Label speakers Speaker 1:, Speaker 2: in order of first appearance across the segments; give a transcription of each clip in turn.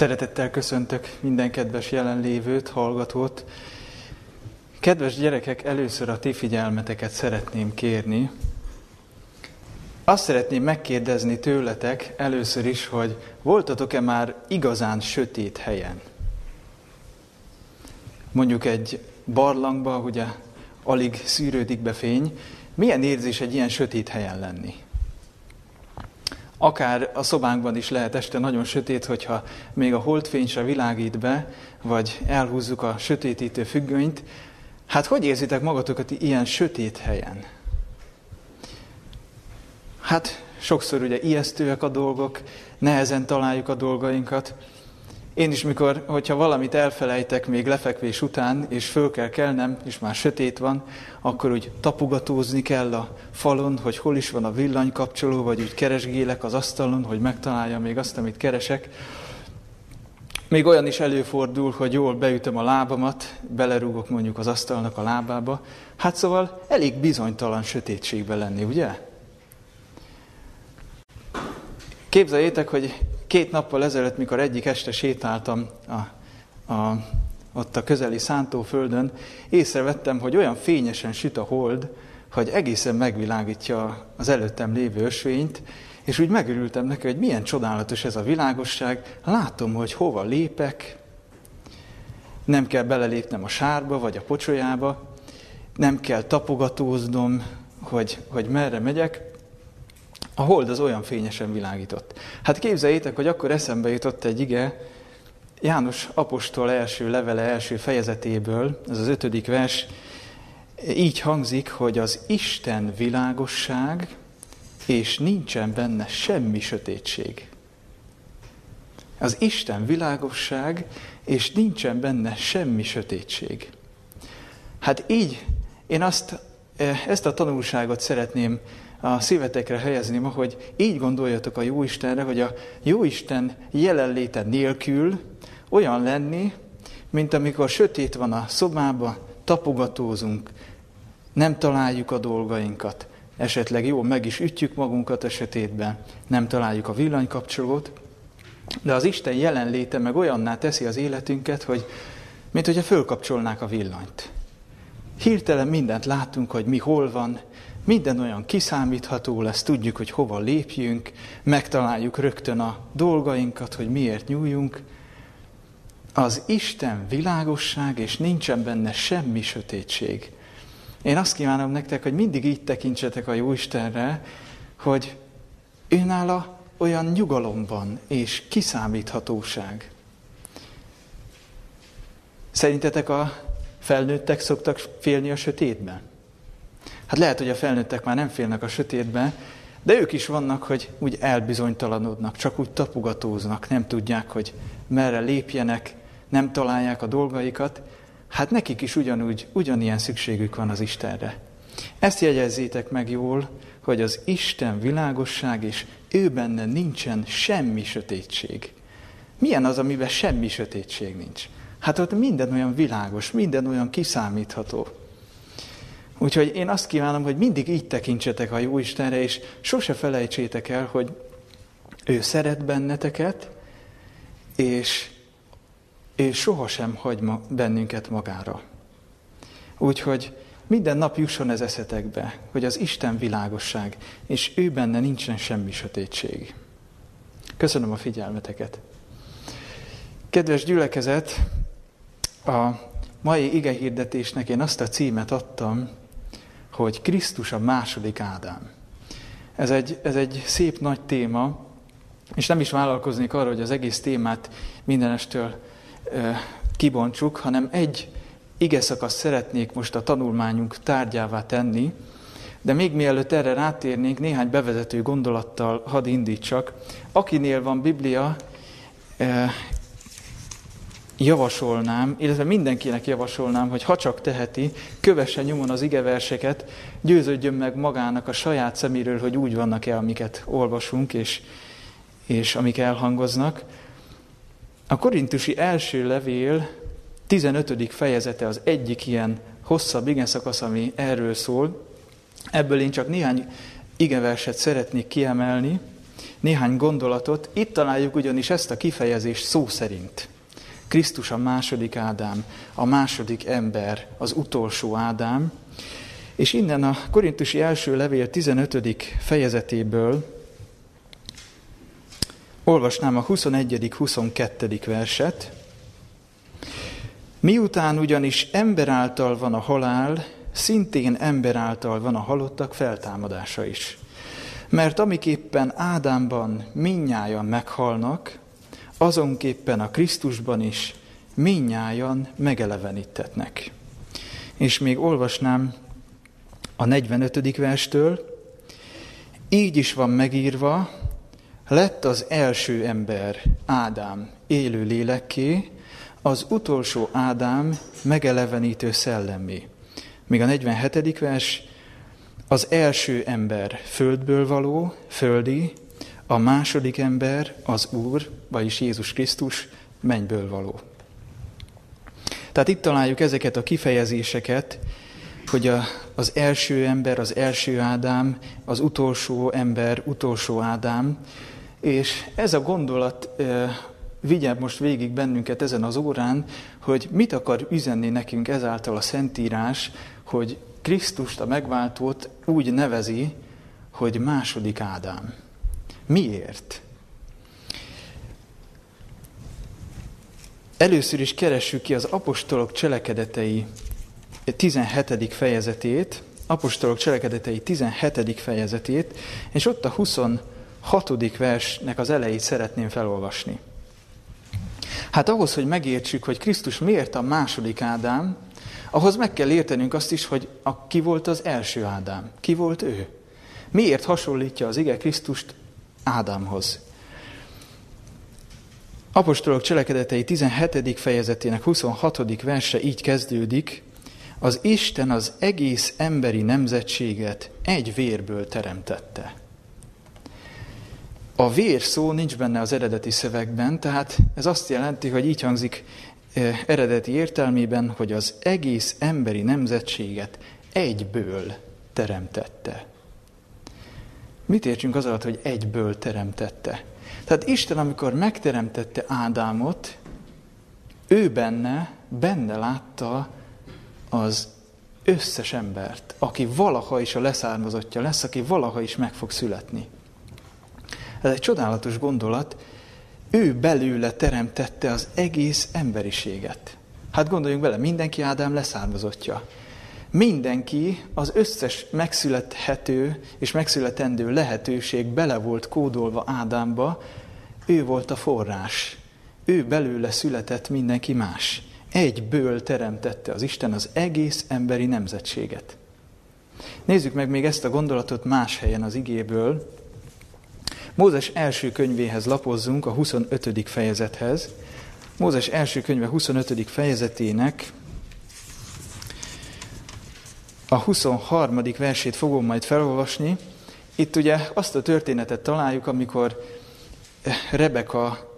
Speaker 1: Szeretettel köszöntök minden kedves jelenlévőt, hallgatót. Kedves gyerekek, először a ti figyelmeteket szeretném kérni. Azt szeretném megkérdezni tőletek először is, hogy voltatok-e már igazán sötét helyen? Mondjuk egy barlangba, ugye alig szűrődik be fény. Milyen érzés egy ilyen sötét helyen lenni? Akár a szobánkban is lehet este nagyon sötét, hogyha még a holdfény se világít be, vagy elhúzzuk a sötétítő függönyt. Hát hogy érzitek magatokat ilyen sötét helyen? Hát sokszor ugye ijesztőek a dolgok, nehezen találjuk a dolgainkat, én is, mikor, hogyha valamit elfelejtek még lefekvés után, és föl kell kelnem, és már sötét van, akkor úgy tapogatózni kell a falon, hogy hol is van a villanykapcsoló, vagy úgy keresgélek az asztalon, hogy megtaláljam még azt, amit keresek. Még olyan is előfordul, hogy jól beütöm a lábamat, belerúgok mondjuk az asztalnak a lábába. Hát szóval elég bizonytalan sötétségben lenni, ugye? Képzeljétek, hogy Két nappal ezelőtt, mikor egyik este sétáltam a, a, ott a közeli szántóföldön, észrevettem, hogy olyan fényesen süt a hold, hogy egészen megvilágítja az előttem lévő ösvényt, és úgy megörültem neki, hogy milyen csodálatos ez a világosság. Látom, hogy hova lépek, nem kell belelépnem a sárba vagy a pocsolyába, nem kell tapogatóznom, hogy, hogy merre megyek, a hold az olyan fényesen világított. Hát képzeljétek, hogy akkor eszembe jutott egy ige, János apostol első levele első fejezetéből, ez az ötödik vers, így hangzik, hogy az Isten világosság, és nincsen benne semmi sötétség. Az Isten világosság, és nincsen benne semmi sötétség. Hát így én azt, eh, ezt a tanulságot szeretném a szívetekre helyezni ma, hogy így gondoljatok a Jóistenre, hogy a Jóisten jelenléte nélkül olyan lenni, mint amikor sötét van a szobába, tapogatózunk, nem találjuk a dolgainkat, esetleg jó, meg is ütjük magunkat a sötétben, nem találjuk a villanykapcsolót, de az Isten jelenléte meg olyanná teszi az életünket, hogy mint hogyha fölkapcsolnák a villanyt. Hirtelen mindent látunk, hogy mi hol van, minden olyan kiszámítható lesz, tudjuk, hogy hova lépjünk, megtaláljuk rögtön a dolgainkat, hogy miért nyúljunk. Az Isten világosság, és nincsen benne semmi sötétség. Én azt kívánom nektek, hogy mindig így tekintsetek a Jóistenre, hogy őnála olyan nyugalomban és kiszámíthatóság. Szerintetek a felnőttek szoktak félni a sötétben? Hát lehet, hogy a felnőttek már nem félnek a sötétben, de ők is vannak, hogy úgy elbizonytalanodnak, csak úgy tapogatóznak, nem tudják, hogy merre lépjenek, nem találják a dolgaikat. Hát nekik is ugyanúgy, ugyanilyen szükségük van az Istenre. Ezt jegyezzétek meg jól, hogy az Isten világosság, és ő benne nincsen semmi sötétség. Milyen az, amiben semmi sötétség nincs? Hát ott minden olyan világos, minden olyan kiszámítható. Úgyhogy én azt kívánom, hogy mindig így tekintsetek a jó Istenre, és sose felejtsétek el, hogy ő szeret benneteket, és, és sohasem hagy ma, bennünket magára. Úgyhogy minden nap jusson ez eszetekbe, hogy az Isten világosság, és ő benne nincsen semmi sötétség. Köszönöm a figyelmeteket. Kedves gyülekezet, a mai igehirdetésnek én azt a címet adtam, hogy Krisztus a második Ádám. Ez egy, ez egy szép nagy téma, és nem is vállalkoznék arra, hogy az egész témát mindenestől e, kibontsuk, hanem egy ige szakaszt szeretnék most a tanulmányunk tárgyává tenni, de még mielőtt erre rátérnénk, néhány bevezető gondolattal hadd indítsak. Akinél van Biblia, javasolnám, illetve mindenkinek javasolnám, hogy ha csak teheti, kövesse nyomon az igeverseket, győződjön meg magának a saját szeméről, hogy úgy vannak-e, amiket olvasunk, és, és amik elhangoznak. A korintusi első levél 15. fejezete az egyik ilyen hosszabb igen szakasz, ami erről szól. Ebből én csak néhány igeverset szeretnék kiemelni. néhány gondolatot. Itt találjuk ugyanis ezt a kifejezést szó szerint. Krisztus a második Ádám, a második ember, az utolsó Ádám. És innen a Korintusi első levél 15. fejezetéből olvasnám a 21.-22. verset. Miután ugyanis ember által van a halál, szintén ember által van a halottak feltámadása is. Mert amiképpen Ádámban minnyájan meghalnak, azonképpen a Krisztusban is minnyájan megelevenítetnek. És még olvasnám a 45. verstől, így is van megírva, lett az első ember, Ádám, élő lélekké, az utolsó Ádám megelevenítő szellemé. Míg a 47. vers, az első ember földből való, földi, a második ember az Úr, vagyis Jézus Krisztus mennyből való. Tehát itt találjuk ezeket a kifejezéseket, hogy a, az első ember, az első Ádám, az utolsó ember, utolsó Ádám, és ez a gondolat e, vigye most végig bennünket ezen az órán, hogy mit akar üzenni nekünk ezáltal a Szentírás, hogy Krisztust, a megváltót úgy nevezi, hogy második Ádám. Miért? Először is keressük ki az apostolok cselekedetei 17. fejezetét, apostolok cselekedetei 17. fejezetét, és ott a 26. versnek az elejét szeretném felolvasni. Hát ahhoz, hogy megértsük, hogy Krisztus miért a második Ádám, ahhoz meg kell értenünk azt is, hogy a, ki volt az első Ádám, ki volt ő. Miért hasonlítja az ige Krisztust Ádámhoz? Apostolok cselekedetei 17. fejezetének 26. verse így kezdődik, az Isten az egész emberi nemzetséget egy vérből teremtette. A vér szó nincs benne az eredeti szövegben, tehát ez azt jelenti, hogy így hangzik eh, eredeti értelmében, hogy az egész emberi nemzetséget egyből teremtette. Mit értsünk az alatt, hogy egyből teremtette? Tehát Isten, amikor megteremtette Ádámot, ő benne, benne látta az összes embert, aki valaha is a leszármazottja lesz, aki valaha is meg fog születni. Ez egy csodálatos gondolat. Ő belőle teremtette az egész emberiséget. Hát gondoljunk bele, mindenki Ádám leszármazottja. Mindenki, az összes megszülethető és megszületendő lehetőség bele volt kódolva Ádámba, ő volt a forrás. Ő belőle született mindenki más. Egyből teremtette az Isten az egész emberi nemzetséget. Nézzük meg még ezt a gondolatot más helyen az igéből. Mózes első könyvéhez lapozzunk, a 25. fejezethez. Mózes első könyve 25. fejezetének a 23. versét fogom majd felolvasni. Itt ugye azt a történetet találjuk, amikor Rebeka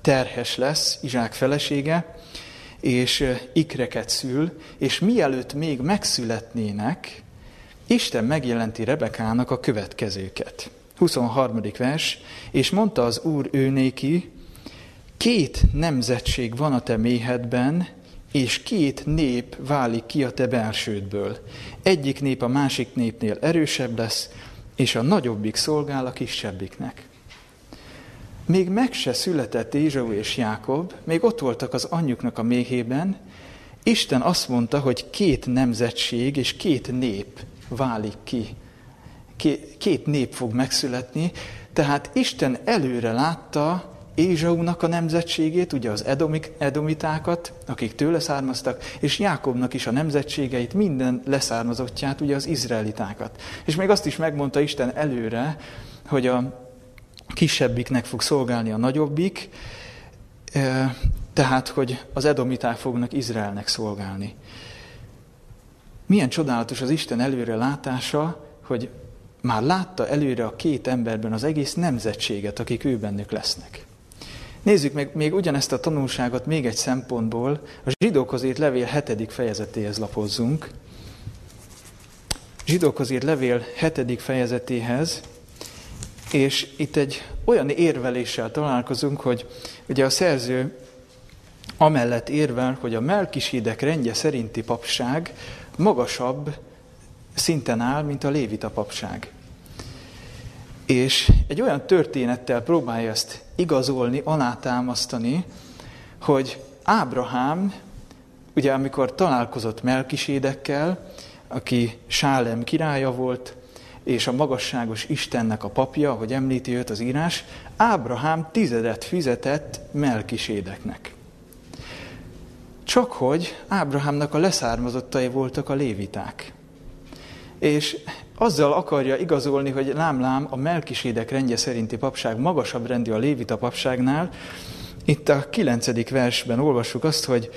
Speaker 1: terhes lesz, Izsák felesége, és ikreket szül, és mielőtt még megszületnének, Isten megjelenti Rebekának a következőket. 23. vers, és mondta az Úr ő néki, két nemzetség van a te méhedben, és két nép válik ki a te belsődből. Egyik nép a másik népnél erősebb lesz, és a nagyobbik szolgál a kisebbiknek. Még meg se született Ézsau és Jákob, még ott voltak az anyjuknak a méhében, Isten azt mondta, hogy két nemzetség és két nép válik ki. Két nép fog megszületni, tehát Isten előre látta Ézsaunak a nemzetségét, ugye az edomik, edomitákat, akik tőle származtak, és Jákobnak is a nemzetségeit, minden leszármazottját, ugye az izraelitákat. És még azt is megmondta Isten előre, hogy a kisebbiknek fog szolgálni a nagyobbik, tehát, hogy az edomiták fognak Izraelnek szolgálni. Milyen csodálatos az Isten előre látása, hogy már látta előre a két emberben az egész nemzetséget, akik ő bennük lesznek. Nézzük meg még ugyanezt a tanulságot még egy szempontból. A zsidókhoz írt levél hetedik fejezetéhez lapozzunk. Zsidókhoz írt levél hetedik fejezetéhez, És itt egy olyan érveléssel találkozunk, hogy ugye a szerző amellett érvel, hogy a melkisidek rendje szerinti papság magasabb szinten áll, mint a lévita papság. És egy olyan történettel próbálja ezt igazolni, alátámasztani, hogy Ábrahám, ugye amikor találkozott Melkisédekkel, aki Sálem királya volt, és a magasságos Istennek a papja, ahogy említi őt az írás, Ábrahám tizedet fizetett Melkisédeknek. Csak hogy Ábrahámnak a leszármazottai voltak a léviták. És azzal akarja igazolni, hogy lám-lám a Melkisédek rendje szerinti papság magasabb rendi a lévita papságnál. Itt a kilencedik versben olvassuk azt, hogy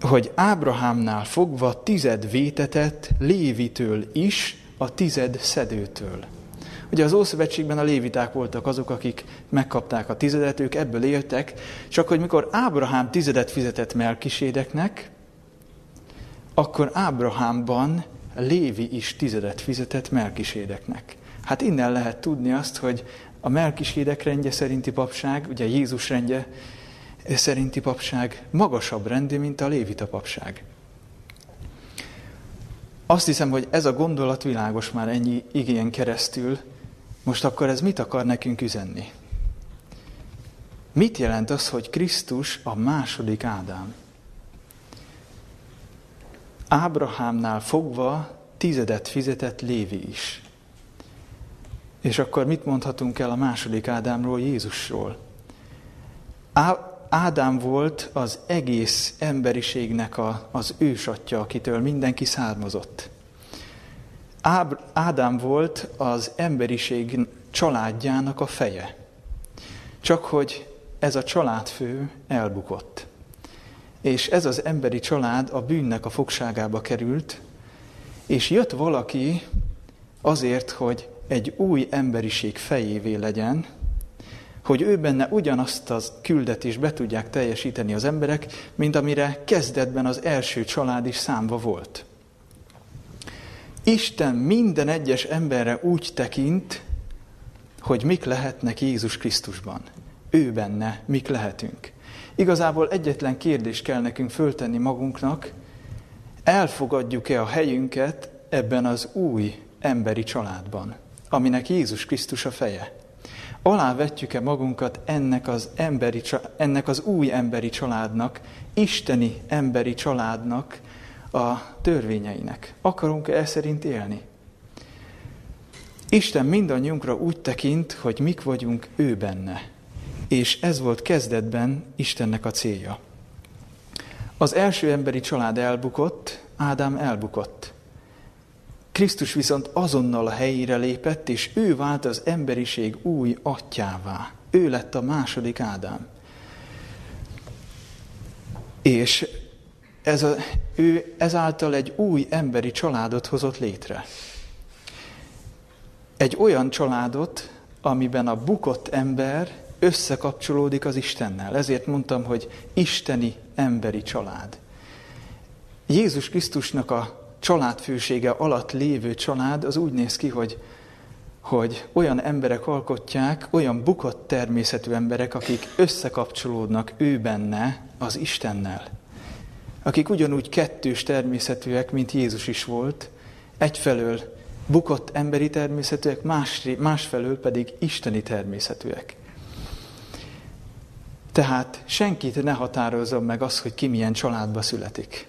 Speaker 1: hogy Ábrahámnál fogva tized vétetett Lévitől is, a tized szedőtől. Ugye az Ószövetségben a léviták voltak azok, akik megkapták a tizedet, ők ebből éltek, csak hogy mikor Ábrahám tizedet fizetett Melkisédeknek, akkor Ábrahámban Lévi is tizedet fizetett Melkisédeknek. Hát innen lehet tudni azt, hogy a Melkisédek rendje szerinti papság, ugye Jézus rendje szerinti papság magasabb rendi, mint a Lévita papság. Azt hiszem, hogy ez a gondolat világos már ennyi igény keresztül. Most akkor ez mit akar nekünk üzenni? Mit jelent az, hogy Krisztus a második Ádám? Ábrahámnál fogva tizedet fizetett Lévi is. És akkor mit mondhatunk el a második Ádámról, Jézusról? Ádám volt az egész emberiségnek a, az ősatja, akitől mindenki származott. Áb, Ádám volt az emberiség családjának a feje. Csak hogy ez a családfő elbukott. És ez az emberi család a bűnnek a fogságába került, és jött valaki azért, hogy egy új emberiség fejévé legyen, hogy ő benne ugyanazt a küldetést be tudják teljesíteni az emberek, mint amire kezdetben az első család is számba volt. Isten minden egyes emberre úgy tekint, hogy mik lehetnek Jézus Krisztusban. Ő benne mik lehetünk. Igazából egyetlen kérdést kell nekünk föltenni magunknak, elfogadjuk-e a helyünket ebben az új emberi családban, aminek Jézus Krisztus a feje alávetjük-e magunkat ennek az, emberi, ennek az új emberi családnak, isteni emberi családnak a törvényeinek? Akarunk-e e szerint élni? Isten mindannyiunkra úgy tekint, hogy mik vagyunk ő benne. És ez volt kezdetben Istennek a célja. Az első emberi család elbukott, Ádám elbukott. Krisztus viszont azonnal a helyére lépett, és ő vált az emberiség új atyává. Ő lett a második Ádám. És ez a, ő ezáltal egy új emberi családot hozott létre. Egy olyan családot, amiben a bukott ember összekapcsolódik az Istennel. Ezért mondtam, hogy isteni emberi család. Jézus Krisztusnak a családfősége alatt lévő család az úgy néz ki, hogy, hogy olyan emberek alkotják, olyan bukott természetű emberek, akik összekapcsolódnak ő benne az Istennel. Akik ugyanúgy kettős természetűek, mint Jézus is volt, egyfelől bukott emberi természetűek, más, másfelől pedig isteni természetűek. Tehát senkit ne határozom meg az, hogy ki milyen családba születik.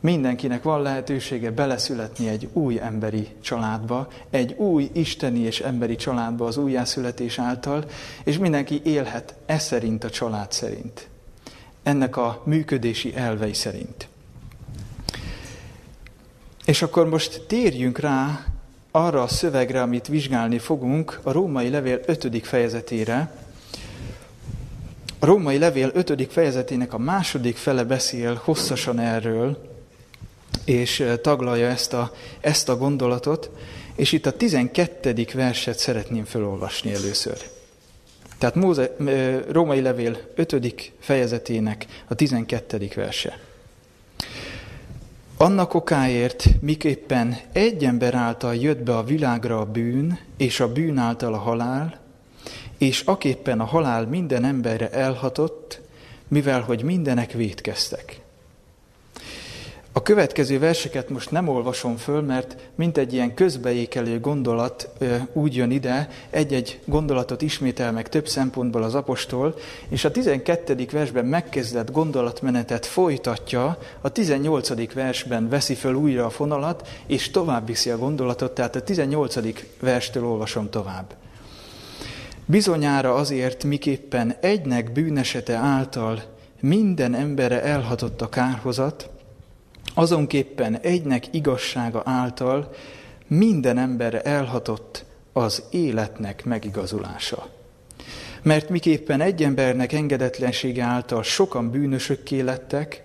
Speaker 1: Mindenkinek van lehetősége beleszületni egy új emberi családba, egy új isteni és emberi családba az újjászületés által, és mindenki élhet e szerint a család szerint. Ennek a működési elvei szerint. És akkor most térjünk rá arra a szövegre, amit vizsgálni fogunk, a római levél 5. fejezetére. A római levél 5. fejezetének a második fele beszél hosszasan erről, és taglalja ezt a, ezt a gondolatot, és itt a 12. verset szeretném felolvasni először. Tehát Móze, Római Levél 5. fejezetének a 12. verse. Annak okáért, miképpen egy ember által jött be a világra a bűn, és a bűn által a halál, és aképpen a halál minden emberre elhatott, mivel hogy mindenek vétkeztek. A következő verseket most nem olvasom föl, mert mint egy ilyen közbeékelő gondolat úgy jön ide, egy-egy gondolatot ismétel meg több szempontból az apostol, és a 12. versben megkezdett gondolatmenetet folytatja, a 18. versben veszi föl újra a fonalat, és tovább viszi a gondolatot, tehát a 18. verstől olvasom tovább. Bizonyára azért, miképpen egynek bűnesete által minden embere elhatott a kárhozat, azonképpen egynek igazsága által minden emberre elhatott az életnek megigazulása. Mert miképpen egy embernek engedetlensége által sokan bűnösökké lettek,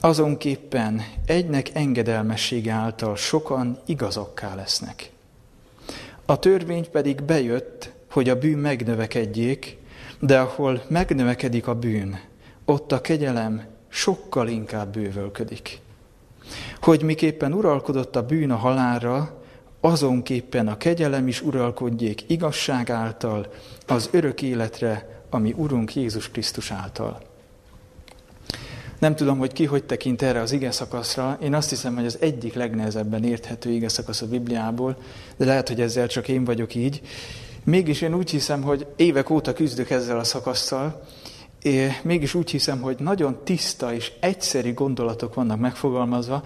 Speaker 1: azonképpen egynek engedelmessége által sokan igazokká lesznek. A törvény pedig bejött, hogy a bűn megnövekedjék, de ahol megnövekedik a bűn, ott a kegyelem sokkal inkább bővölködik hogy miképpen uralkodott a bűn a halálra, azonképpen a kegyelem is uralkodjék igazság által, az örök életre, ami Urunk Jézus Krisztus által. Nem tudom, hogy ki hogy tekint erre az ige szakaszra. Én azt hiszem, hogy az egyik legnehezebben érthető ige szakasz a Bibliából, de lehet, hogy ezzel csak én vagyok így. Mégis én úgy hiszem, hogy évek óta küzdök ezzel a szakasszal, és mégis úgy hiszem, hogy nagyon tiszta és egyszerű gondolatok vannak megfogalmazva,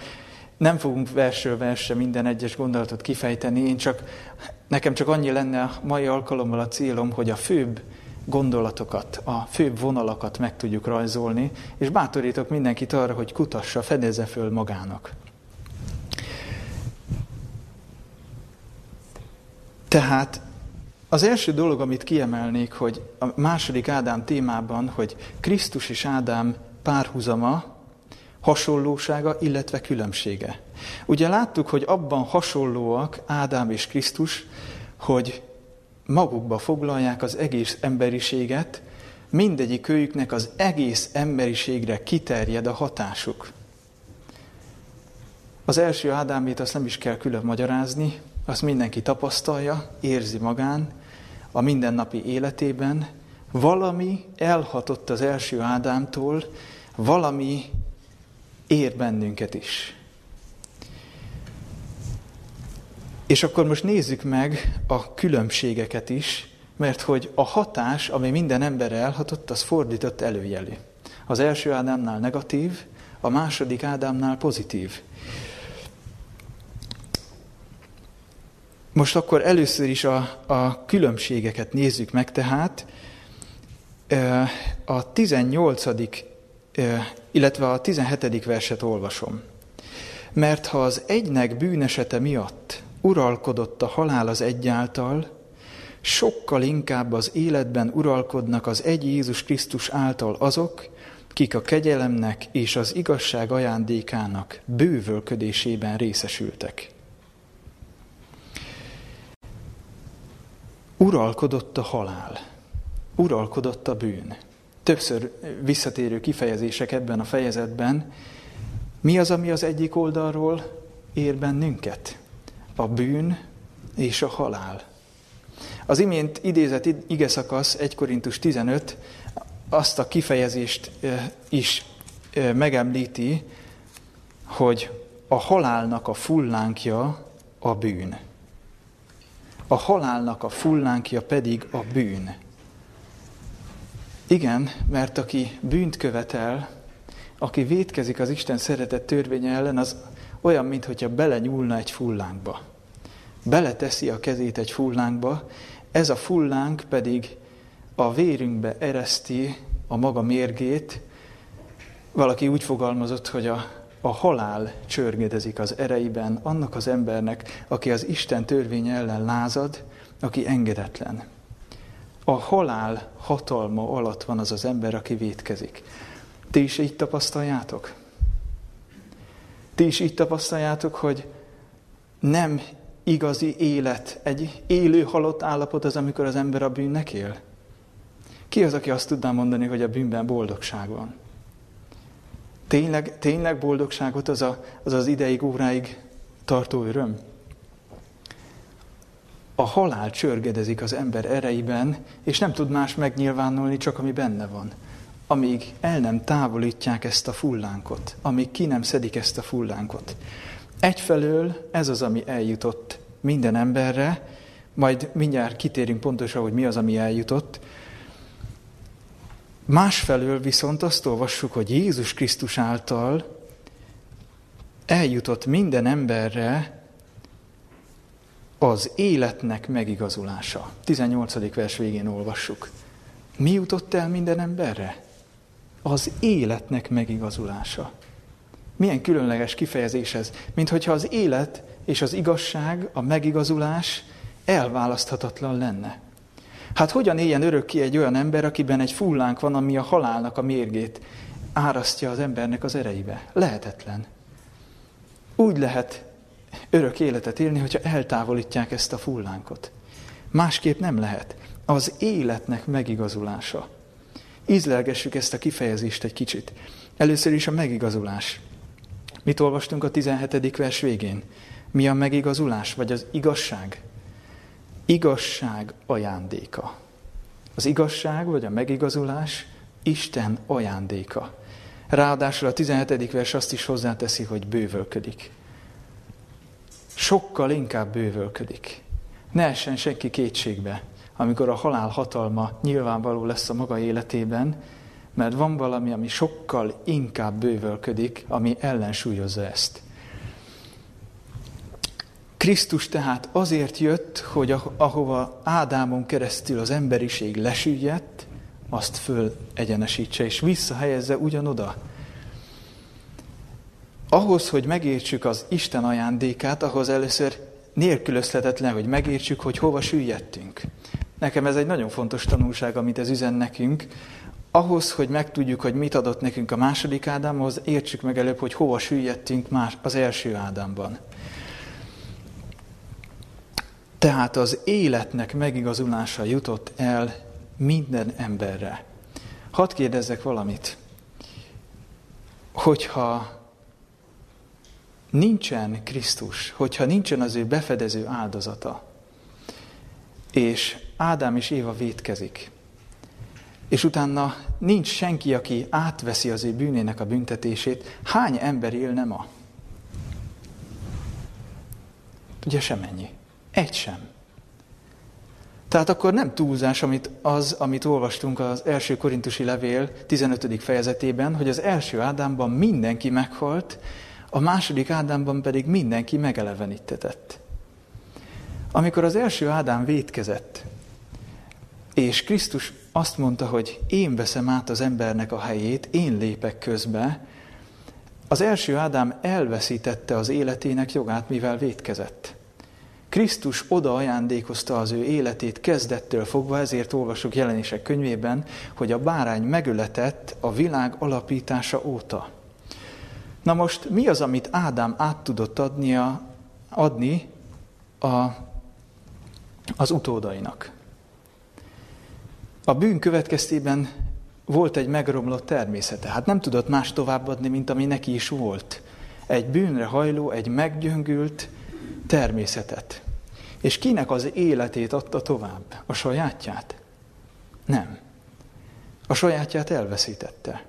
Speaker 1: nem fogunk versről versre minden egyes gondolatot kifejteni, én csak, nekem csak annyi lenne a mai alkalommal a célom, hogy a főbb gondolatokat, a főbb vonalakat meg tudjuk rajzolni, és bátorítok mindenkit arra, hogy kutassa, fedezze föl magának. Tehát az első dolog, amit kiemelnék, hogy a második Ádám témában, hogy Krisztus és Ádám párhuzama, hasonlósága, illetve különbsége. Ugye láttuk, hogy abban hasonlóak Ádám és Krisztus, hogy magukba foglalják az egész emberiséget, mindegyik őjüknek az egész emberiségre kiterjed a hatásuk. Az első Ádámét azt nem is kell külön magyarázni, azt mindenki tapasztalja, érzi magán, a mindennapi életében, valami elhatott az első Ádámtól, valami ér bennünket is. És akkor most nézzük meg a különbségeket is, mert hogy a hatás, ami minden emberre elhatott, az fordított előjelű. Az első Ádámnál negatív, a második Ádámnál pozitív. Most akkor először is a, a különbségeket nézzük meg, tehát a 18 illetve a 17. verset olvasom. Mert ha az egynek bűnesete miatt uralkodott a halál az egyáltal, sokkal inkább az életben uralkodnak az egy Jézus Krisztus által azok, kik a kegyelemnek és az igazság ajándékának bővölködésében részesültek. Uralkodott a halál, uralkodott a bűn többször visszatérő kifejezések ebben a fejezetben. Mi az, ami az egyik oldalról ér bennünket? A bűn és a halál. Az imént idézett ige szakasz 1 Korintus 15 azt a kifejezést is megemlíti, hogy a halálnak a fullánkja a bűn. A halálnak a fullánkja pedig a bűn. Igen, mert aki bűnt követel, aki vétkezik az Isten szeretett törvénye ellen, az olyan, mintha belenyúlna egy fullánkba. Beleteszi a kezét egy fullánkba, ez a fullánk pedig a vérünkbe ereszti a maga mérgét. Valaki úgy fogalmazott, hogy a, a halál csörgedezik az ereiben annak az embernek, aki az Isten törvénye ellen lázad, aki engedetlen a halál hatalma alatt van az az ember, aki vétkezik. Ti is így tapasztaljátok? Ti is így tapasztaljátok, hogy nem igazi élet, egy élő halott állapot az, amikor az ember a bűnnek él? Ki az, aki azt tudná mondani, hogy a bűnben boldogság van? Tényleg, tényleg boldogságot az, a, az az ideig, óráig tartó öröm? A halál csörgedezik az ember ereiben, és nem tud más megnyilvánulni, csak ami benne van. Amíg el nem távolítják ezt a fullánkot, amíg ki nem szedik ezt a fullánkot. Egyfelől ez az, ami eljutott minden emberre, majd mindjárt kitérünk pontosan, hogy mi az, ami eljutott. Másfelől viszont azt olvassuk, hogy Jézus Krisztus által eljutott minden emberre az életnek megigazulása. 18. vers végén olvassuk. Mi jutott el minden emberre? Az életnek megigazulása. Milyen különleges kifejezés ez, mint hogyha az élet és az igazság, a megigazulás elválaszthatatlan lenne. Hát hogyan éljen örökké egy olyan ember, akiben egy fullánk van, ami a halálnak a mérgét árasztja az embernek az ereibe? Lehetetlen. Úgy lehet örök életet élni, hogyha eltávolítják ezt a fullánkot. Másképp nem lehet. Az életnek megigazulása. Ízlelgessük ezt a kifejezést egy kicsit. Először is a megigazulás. Mit olvastunk a 17. vers végén? Mi a megigazulás, vagy az igazság? Igazság ajándéka. Az igazság, vagy a megigazulás Isten ajándéka. Ráadásul a 17. vers azt is hozzáteszi, hogy bővölködik. Sokkal inkább bővölködik. Ne essen senki kétségbe, amikor a halál hatalma nyilvánvaló lesz a maga életében, mert van valami, ami sokkal inkább bővölködik, ami ellensúlyozza ezt. Krisztus tehát azért jött, hogy ahova Ádámon keresztül az emberiség lesüllyedt, azt föl egyenesítse és visszahelyezze ugyanoda. Ahhoz, hogy megértsük az Isten ajándékát, ahhoz először nélkülözhetetlen, hogy megértsük, hogy hova süllyedtünk. Nekem ez egy nagyon fontos tanulság, amit ez üzen nekünk, ahhoz, hogy megtudjuk, hogy mit adott nekünk a második Ádámhoz, értsük meg előbb, hogy hova süllyedtünk más az első Ádámban. Tehát az életnek megigazulása jutott el minden emberre. Hadd kérdezzek valamit. Hogyha nincsen Krisztus, hogyha nincsen az ő befedező áldozata, és Ádám és Éva vétkezik, és utána nincs senki, aki átveszi az ő bűnének a büntetését, hány ember élne ma? Ugye semennyi. Egy sem. Tehát akkor nem túlzás amit az, amit olvastunk az első korintusi levél 15. fejezetében, hogy az első Ádámban mindenki meghalt, a második Ádámban pedig mindenki megelevenítetett. Amikor az első Ádám vétkezett, és Krisztus azt mondta, hogy én veszem át az embernek a helyét, én lépek közbe, az első Ádám elveszítette az életének jogát, mivel vétkezett. Krisztus oda ajándékozta az ő életét kezdettől fogva, ezért olvasok jelenések könyvében, hogy a bárány megöletett a világ alapítása óta. Na most mi az, amit Ádám át tudott adnia, adni a, az utódainak? A bűn következtében volt egy megromlott természete. Hát nem tudott más továbbadni, mint ami neki is volt. Egy bűnre hajló, egy meggyöngült természetet. És kinek az életét adta tovább? A sajátját? Nem. A sajátját elveszítette.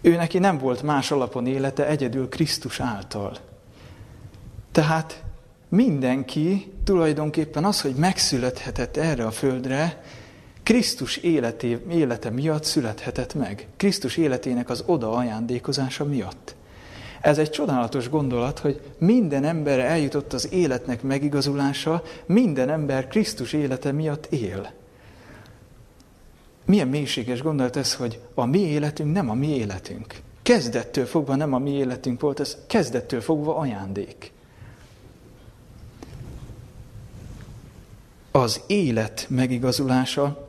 Speaker 1: Ő neki nem volt más alapon élete, egyedül Krisztus által. Tehát mindenki tulajdonképpen az, hogy megszülethetett erre a földre, Krisztus életé, élete miatt születhetett meg. Krisztus életének az oda ajándékozása miatt. Ez egy csodálatos gondolat, hogy minden emberre eljutott az életnek megigazulása, minden ember Krisztus élete miatt él. Milyen mélységes gondolat ez, hogy a mi életünk nem a mi életünk. Kezdettől fogva nem a mi életünk volt, ez kezdettől fogva ajándék. Az élet megigazulása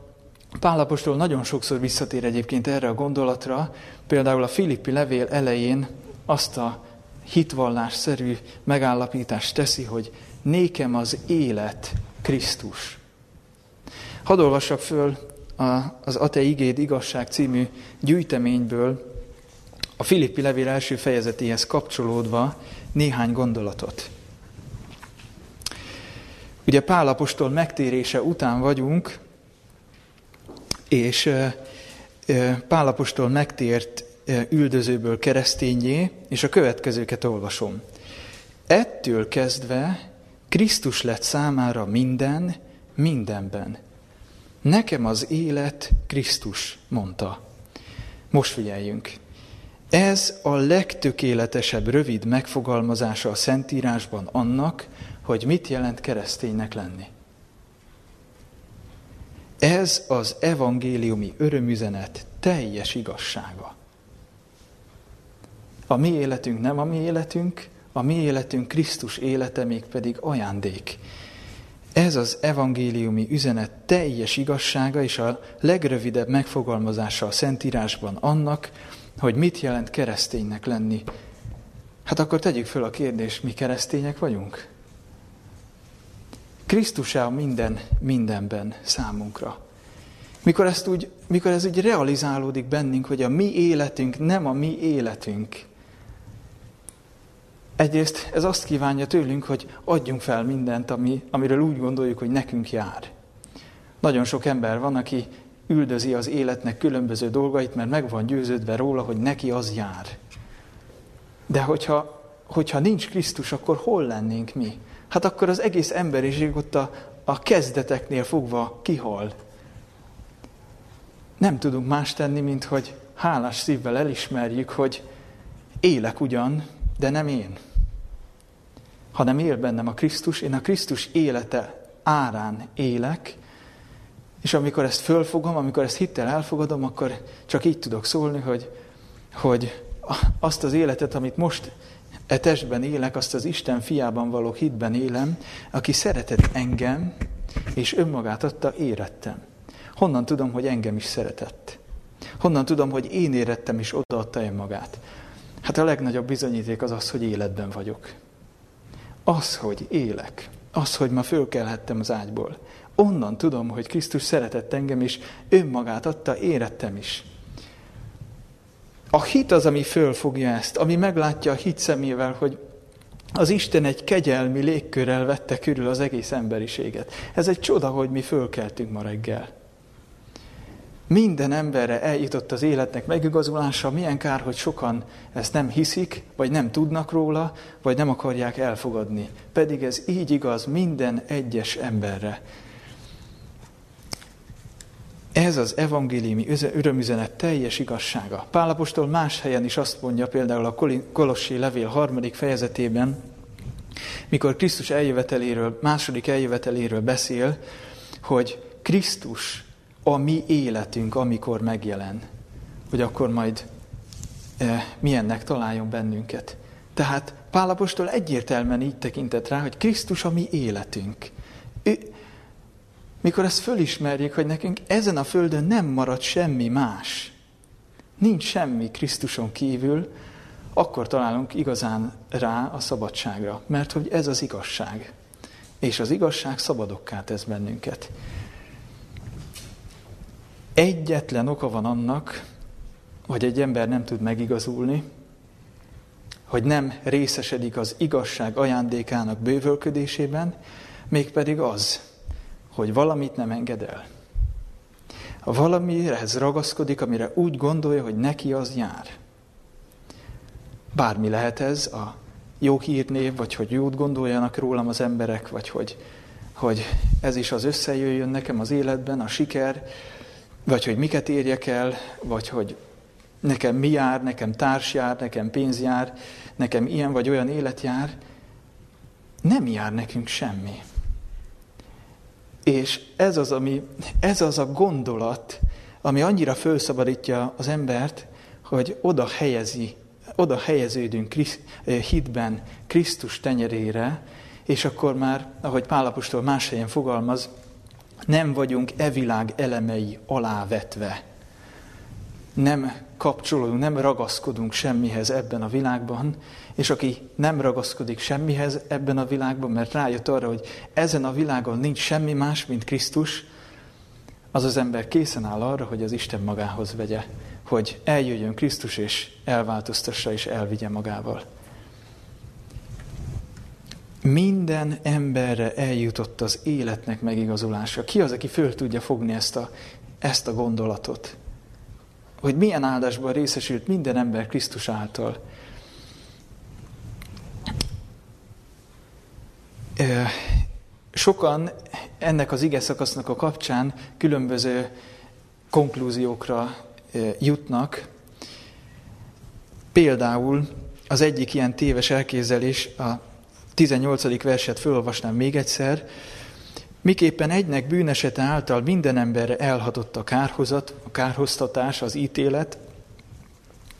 Speaker 1: Pálapostól nagyon sokszor visszatér egyébként erre a gondolatra, például a Filippi levél elején azt a hitvallásszerű megállapítást teszi, hogy nékem az élet Krisztus. Hadd olvassak föl az Ate Igéd Igazság című gyűjteményből a Filippi levél első fejezetéhez kapcsolódva néhány gondolatot. Ugye Pálapostól megtérése után vagyunk, és Pálapostól megtért üldözőből keresztényé, és a következőket olvasom. Ettől kezdve Krisztus lett számára minden, mindenben. Nekem az élet Krisztus, mondta. Most figyeljünk. Ez a legtökéletesebb rövid megfogalmazása a Szentírásban annak, hogy mit jelent kereszténynek lenni. Ez az evangéliumi örömüzenet teljes igazsága. A mi életünk nem a mi életünk, a mi életünk Krisztus élete még pedig ajándék. Ez az evangéliumi üzenet teljes igazsága és a legrövidebb megfogalmazása a Szentírásban annak, hogy mit jelent kereszténynek lenni. Hát akkor tegyük föl a kérdést, mi keresztények vagyunk? Krisztus a minden, mindenben számunkra. Mikor, ezt úgy, mikor ez úgy realizálódik bennünk, hogy a mi életünk nem a mi életünk. Egyrészt ez azt kívánja tőlünk, hogy adjunk fel mindent, ami, amiről úgy gondoljuk, hogy nekünk jár. Nagyon sok ember van, aki üldözi az életnek különböző dolgait, mert meg van győződve róla, hogy neki az jár. De hogyha, hogyha nincs Krisztus, akkor hol lennénk mi? Hát akkor az egész emberiség ott a, a kezdeteknél fogva kihal. Nem tudunk más tenni, mint hogy hálás szívvel elismerjük, hogy élek ugyan, de nem én. Hanem él bennem a Krisztus, én a Krisztus élete árán élek, és amikor ezt fölfogom, amikor ezt hittel elfogadom, akkor csak így tudok szólni, hogy, hogy azt az életet, amit most e testben élek, azt az Isten fiában való hitben élem, aki szeretett engem, és önmagát adta, érettem. Honnan tudom, hogy engem is szeretett? Honnan tudom, hogy én érettem és odaadta önmagát? Hát a legnagyobb bizonyíték az az, hogy életben vagyok. Az, hogy élek. Az, hogy ma fölkelhettem az ágyból. Onnan tudom, hogy Krisztus szeretett engem, és önmagát adta, érettem is. A hit az, ami fölfogja ezt, ami meglátja a hit szemével, hogy az Isten egy kegyelmi légkörrel vette körül az egész emberiséget. Ez egy csoda, hogy mi fölkeltünk ma reggel. Minden emberre eljutott az életnek megigazulása, milyen kár, hogy sokan ezt nem hiszik, vagy nem tudnak róla, vagy nem akarják elfogadni. Pedig ez így igaz minden egyes emberre. Ez az evangéliumi örömüzenet teljes igazsága. Pálapostól más helyen is azt mondja, például a Kolossi levél harmadik fejezetében, mikor Krisztus eljöveteléről, második eljöveteléről beszél, hogy Krisztus a mi életünk, amikor megjelen, hogy akkor majd e, milyennek találjon bennünket. Tehát Pálapostól egyértelműen így tekintett rá, hogy Krisztus a mi életünk. Ő, mikor ezt fölismerjük, hogy nekünk ezen a földön nem marad semmi más, nincs semmi Krisztuson kívül, akkor találunk igazán rá a szabadságra, mert hogy ez az igazság. És az igazság szabadokká tesz bennünket. Egyetlen oka van annak, hogy egy ember nem tud megigazulni, hogy nem részesedik az igazság ajándékának bővölködésében, mégpedig az, hogy valamit nem enged el. Ha valamihez ragaszkodik, amire úgy gondolja, hogy neki az jár. Bármi lehet ez, a jó hírnév, vagy hogy jót gondoljanak rólam az emberek, vagy hogy, hogy ez is az összejöjjön nekem az életben, a siker, vagy hogy miket érjek el, vagy hogy nekem mi jár, nekem társ jár, nekem pénz jár, nekem ilyen vagy olyan élet jár, nem jár nekünk semmi. És ez az, ami, ez az a gondolat, ami annyira felszabadítja az embert, hogy oda helyezi, oda helyeződünk eh, hitben Krisztus tenyerére, és akkor már, ahogy Pálapostól más helyen fogalmaz, nem vagyunk e világ elemei alávetve. Nem kapcsolódunk, nem ragaszkodunk semmihez ebben a világban, és aki nem ragaszkodik semmihez ebben a világban, mert rájött arra, hogy ezen a világon nincs semmi más, mint Krisztus, az az ember készen áll arra, hogy az Isten magához vegye, hogy eljöjjön Krisztus és elváltoztassa és elvigye magával. Minden emberre eljutott az életnek megigazulása. Ki az, aki föl tudja fogni ezt a, ezt a gondolatot? Hogy milyen áldásban részesült minden ember Krisztus által. Sokan ennek az ige a kapcsán különböző konklúziókra jutnak. Például az egyik ilyen téves elképzelés, a 18. verset felolvasnám még egyszer, Miképpen egynek bűnesete által minden emberre elhatott a kárhozat, a kárhoztatás, az ítélet,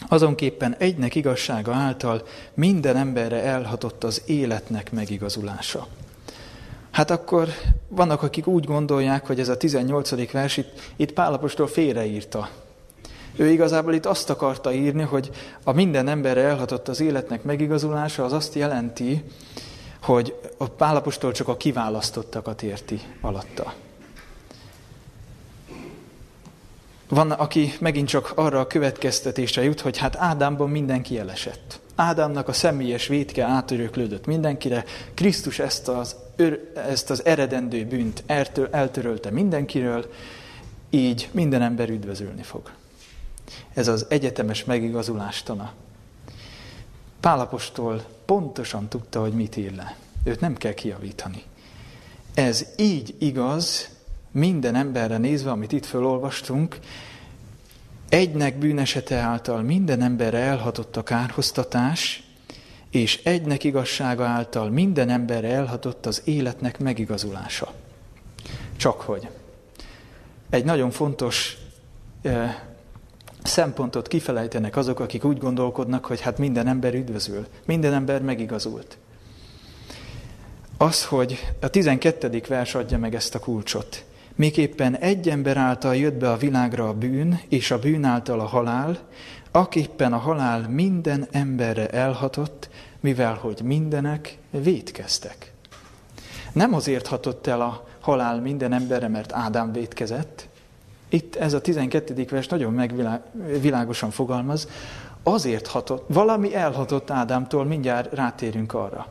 Speaker 1: azonképpen egynek igazsága által minden emberre elhatott az életnek megigazulása. Hát akkor vannak, akik úgy gondolják, hogy ez a 18. vers itt, itt Pálapostól félreírta. Ő igazából itt azt akarta írni, hogy a minden emberre elhatott az életnek megigazulása, az azt jelenti, hogy a Pálapostól csak a kiválasztottakat érti alatta. Van, aki megint csak arra a következtetésre jut, hogy hát Ádámban mindenki elesett. Ádámnak a személyes vétke átöröklődött mindenkire, Krisztus ezt az, ezt az eredendő bűnt eltörölte mindenkiről, így minden ember üdvözölni fog. Ez az egyetemes megigazulástana. Pálapostól pontosan tudta, hogy mit ír le. Őt nem kell kiavítani. Ez így igaz minden emberre nézve, amit itt felolvastunk, egynek bűnesete által minden emberre elhatott a kárhoztatás, és egynek igazsága által minden emberre elhatott az életnek megigazulása. Csak hogy. Egy nagyon fontos eh, szempontot kifelejtenek azok, akik úgy gondolkodnak, hogy hát minden ember üdvözül, minden ember megigazult. Az, hogy a 12. vers adja meg ezt a kulcsot. Miképpen egy ember által jött be a világra a bűn, és a bűn által a halál, aképpen a halál minden emberre elhatott, mivel hogy mindenek vétkeztek. Nem azért hatott el a halál minden emberre, mert Ádám vétkezett, itt ez a 12. vers nagyon megvilágosan fogalmaz, azért hatott, valami elhatott Ádámtól, mindjárt rátérünk arra.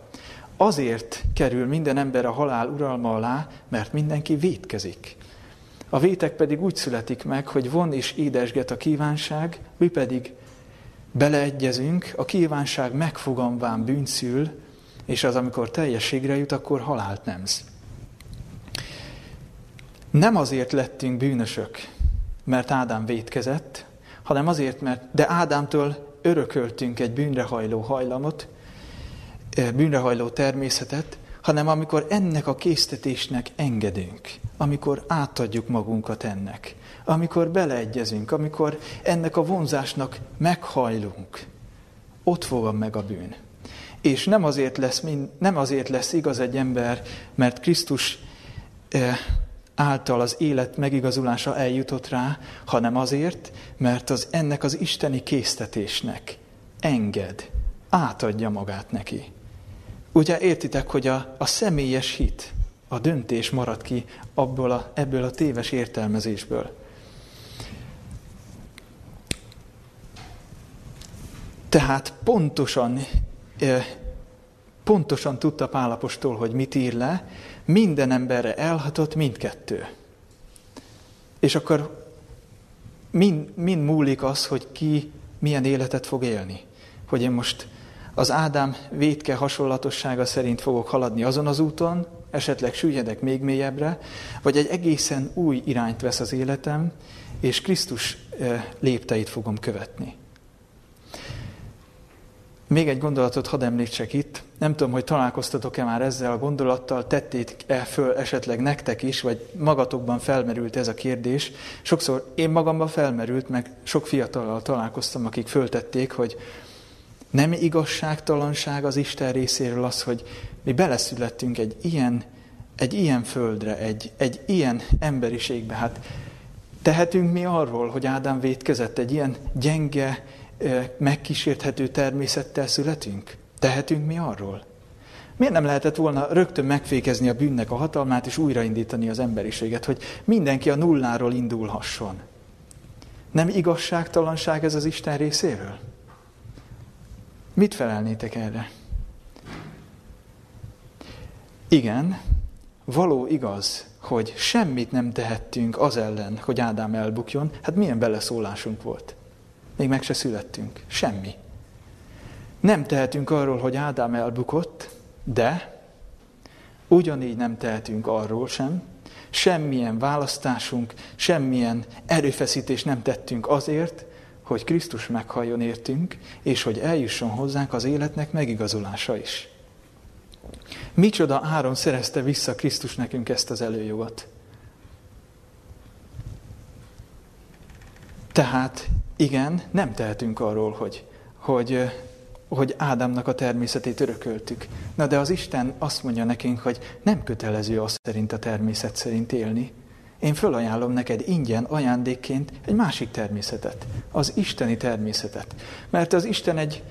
Speaker 1: Azért kerül minden ember a halál uralma alá, mert mindenki vétkezik. A vétek pedig úgy születik meg, hogy von és édesget a kívánság, mi pedig beleegyezünk, a kívánság megfogamván bűnszül, és az, amikor teljességre jut, akkor halált nemz. Nem azért lettünk bűnösök, mert Ádám vétkezett, hanem azért, mert de Ádámtól örököltünk egy bűnrehajló hajlamot, eh, bűnrehajló természetet, hanem amikor ennek a késztetésnek engedünk, amikor átadjuk magunkat ennek, amikor beleegyezünk, amikor ennek a vonzásnak meghajlunk, ott fogom meg a bűn. És nem azért lesz, nem azért lesz igaz egy ember, mert Krisztus eh, által az élet megigazulása eljutott rá, hanem azért, mert az ennek az isteni késztetésnek enged, átadja magát neki. Ugye értitek, hogy a, a személyes hit, a döntés marad ki abból a, ebből a téves értelmezésből. Tehát pontosan, pontosan tudta Pálapostól, hogy mit ír le, minden emberre elhatott mindkettő. És akkor mind, mind múlik az, hogy ki milyen életet fog élni. Hogy én most az Ádám védke hasonlatossága szerint fogok haladni azon az úton, esetleg süllyedek még mélyebbre, vagy egy egészen új irányt vesz az életem, és Krisztus eh, lépteit fogom követni. Még egy gondolatot hadd említsek itt. Nem tudom, hogy találkoztatok-e már ezzel a gondolattal, tették-e föl esetleg nektek is, vagy magatokban felmerült ez a kérdés. Sokszor én magamban felmerült, meg sok fiatallal találkoztam, akik föltették, hogy nem igazságtalanság az Isten részéről az, hogy mi beleszülettünk egy ilyen, egy ilyen földre, egy, egy ilyen emberiségbe. Hát tehetünk mi arról, hogy Ádám vétkezett egy ilyen gyenge, megkísérthető természettel születünk? Tehetünk mi arról? Miért nem lehetett volna rögtön megfékezni a bűnnek a hatalmát és újraindítani az emberiséget, hogy mindenki a nulláról indulhasson? Nem igazságtalanság ez az Isten részéről? Mit felelnétek erre? Igen, való igaz, hogy semmit nem tehettünk az ellen, hogy Ádám elbukjon. Hát milyen beleszólásunk volt? Még meg se születtünk. Semmi. Nem tehetünk arról, hogy Ádám elbukott, de ugyanígy nem tehetünk arról sem, semmilyen választásunk, semmilyen erőfeszítés nem tettünk azért, hogy Krisztus meghalljon értünk, és hogy eljusson hozzánk az életnek megigazulása is. Micsoda áron szerezte vissza Krisztus nekünk ezt az előjogot. Tehát igen, nem tehetünk arról, hogy, hogy, hogy Ádámnak a természetét örököltük. Na de az Isten azt mondja nekünk, hogy nem kötelező az szerint a természet szerint élni. Én fölajánlom neked ingyen, ajándékként egy másik természetet, az isteni természetet. Mert az Isten egy,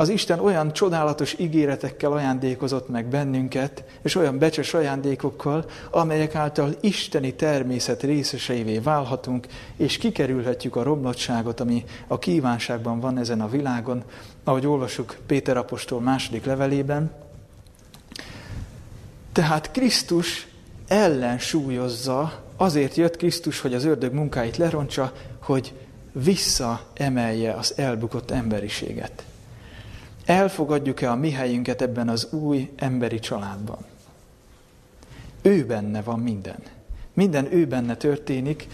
Speaker 1: az Isten olyan csodálatos ígéretekkel ajándékozott meg bennünket, és olyan becses ajándékokkal, amelyek által isteni természet részeseivé válhatunk, és kikerülhetjük a romlottságot, ami a kívánságban van ezen a világon, ahogy olvasjuk Péter apostol második levelében. Tehát Krisztus ellensúlyozza, azért jött Krisztus, hogy az ördög munkáit lerontsa, hogy visszaemelje az elbukott emberiséget. Elfogadjuk-e a mi helyünket ebben az új emberi családban? Ő benne van minden. Minden ő benne történik.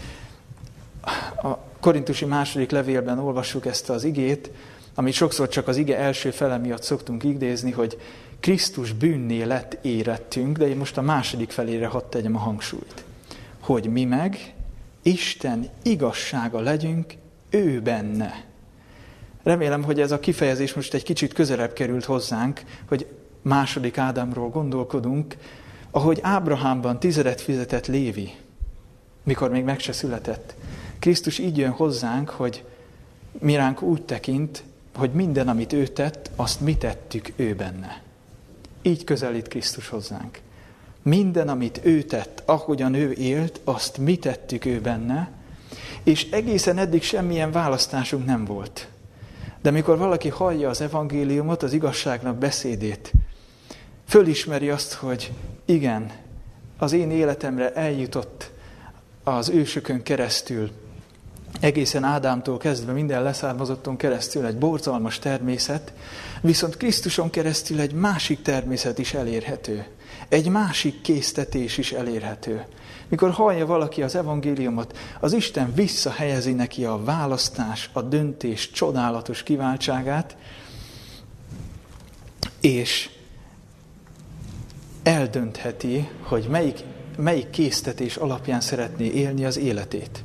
Speaker 1: A korintusi második levélben olvassuk ezt az igét, amit sokszor csak az ige első fele miatt szoktunk idézni, hogy Krisztus bűnné lett érettünk, de én most a második felére hadd tegyem a hangsúlyt. Hogy mi meg Isten igazsága legyünk ő benne. Remélem, hogy ez a kifejezés most egy kicsit közelebb került hozzánk, hogy második Ádámról gondolkodunk, ahogy Ábrahámban tizedet fizetett Lévi, mikor még meg se született. Krisztus így jön hozzánk, hogy miránk úgy tekint, hogy minden, amit ő tett, azt mi tettük ő benne. Így közelít Krisztus hozzánk. Minden, amit ő tett, ahogyan ő élt, azt mi tettük ő benne, és egészen eddig semmilyen választásunk nem volt. De mikor valaki hallja az evangéliumot, az igazságnak beszédét, fölismeri azt, hogy igen, az én életemre eljutott az ősökön keresztül, egészen Ádámtól kezdve minden leszármazotton keresztül egy borzalmas természet, viszont Krisztuson keresztül egy másik természet is elérhető. Egy másik késztetés is elérhető. Mikor hallja valaki az evangéliumot, az Isten visszahelyezi neki a választás, a döntés csodálatos kiváltságát, és eldöntheti, hogy melyik, melyik késztetés alapján szeretné élni az életét.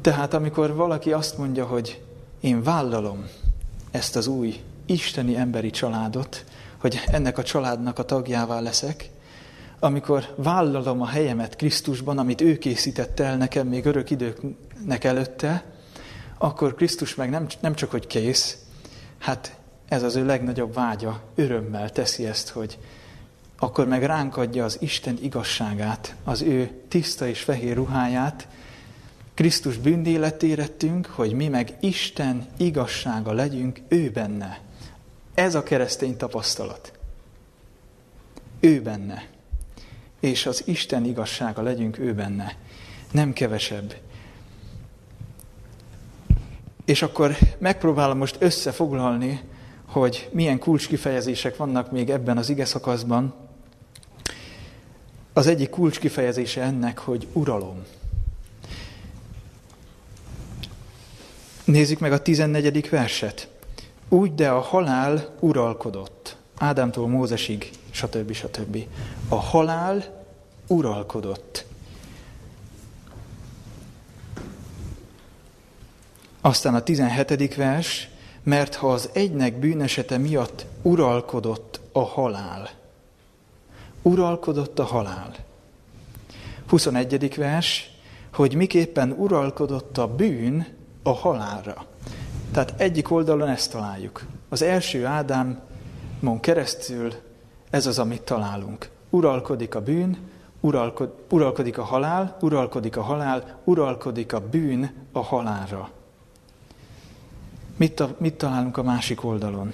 Speaker 1: Tehát amikor valaki azt mondja, hogy én vállalom ezt az új isteni emberi családot, hogy ennek a családnak a tagjává leszek, amikor vállalom a helyemet Krisztusban, amit ő készített el nekem még örök időknek előtte, akkor Krisztus meg nem, nem csak, hogy kész, hát ez az ő legnagyobb vágya, örömmel teszi ezt, hogy akkor meg ránk adja az Isten igazságát, az ő tiszta és fehér ruháját, Krisztus bűndéletérettünk, hogy mi meg Isten igazsága legyünk ő benne. Ez a keresztény tapasztalat. Ő benne. És az Isten igazsága legyünk ő benne. Nem kevesebb. És akkor megpróbálom most összefoglalni, hogy milyen kulcskifejezések vannak még ebben az ige szakaszban. Az egyik kulcskifejezése ennek, hogy uralom. Nézzük meg a 14. verset. Úgy, de a halál uralkodott. Ádámtól Mózesig, stb. stb. A halál uralkodott. Aztán a 17. vers, mert ha az egynek bűnesete miatt uralkodott a halál. Uralkodott a halál. 21. vers, hogy miképpen uralkodott a bűn a halálra. Tehát egyik oldalon ezt találjuk. Az első Ádámon keresztül Ez az, amit találunk. Uralkodik a bűn, uralkod, uralkodik a halál, uralkodik a halál, uralkodik a bűn a halálra. Mit, mit találunk a másik oldalon?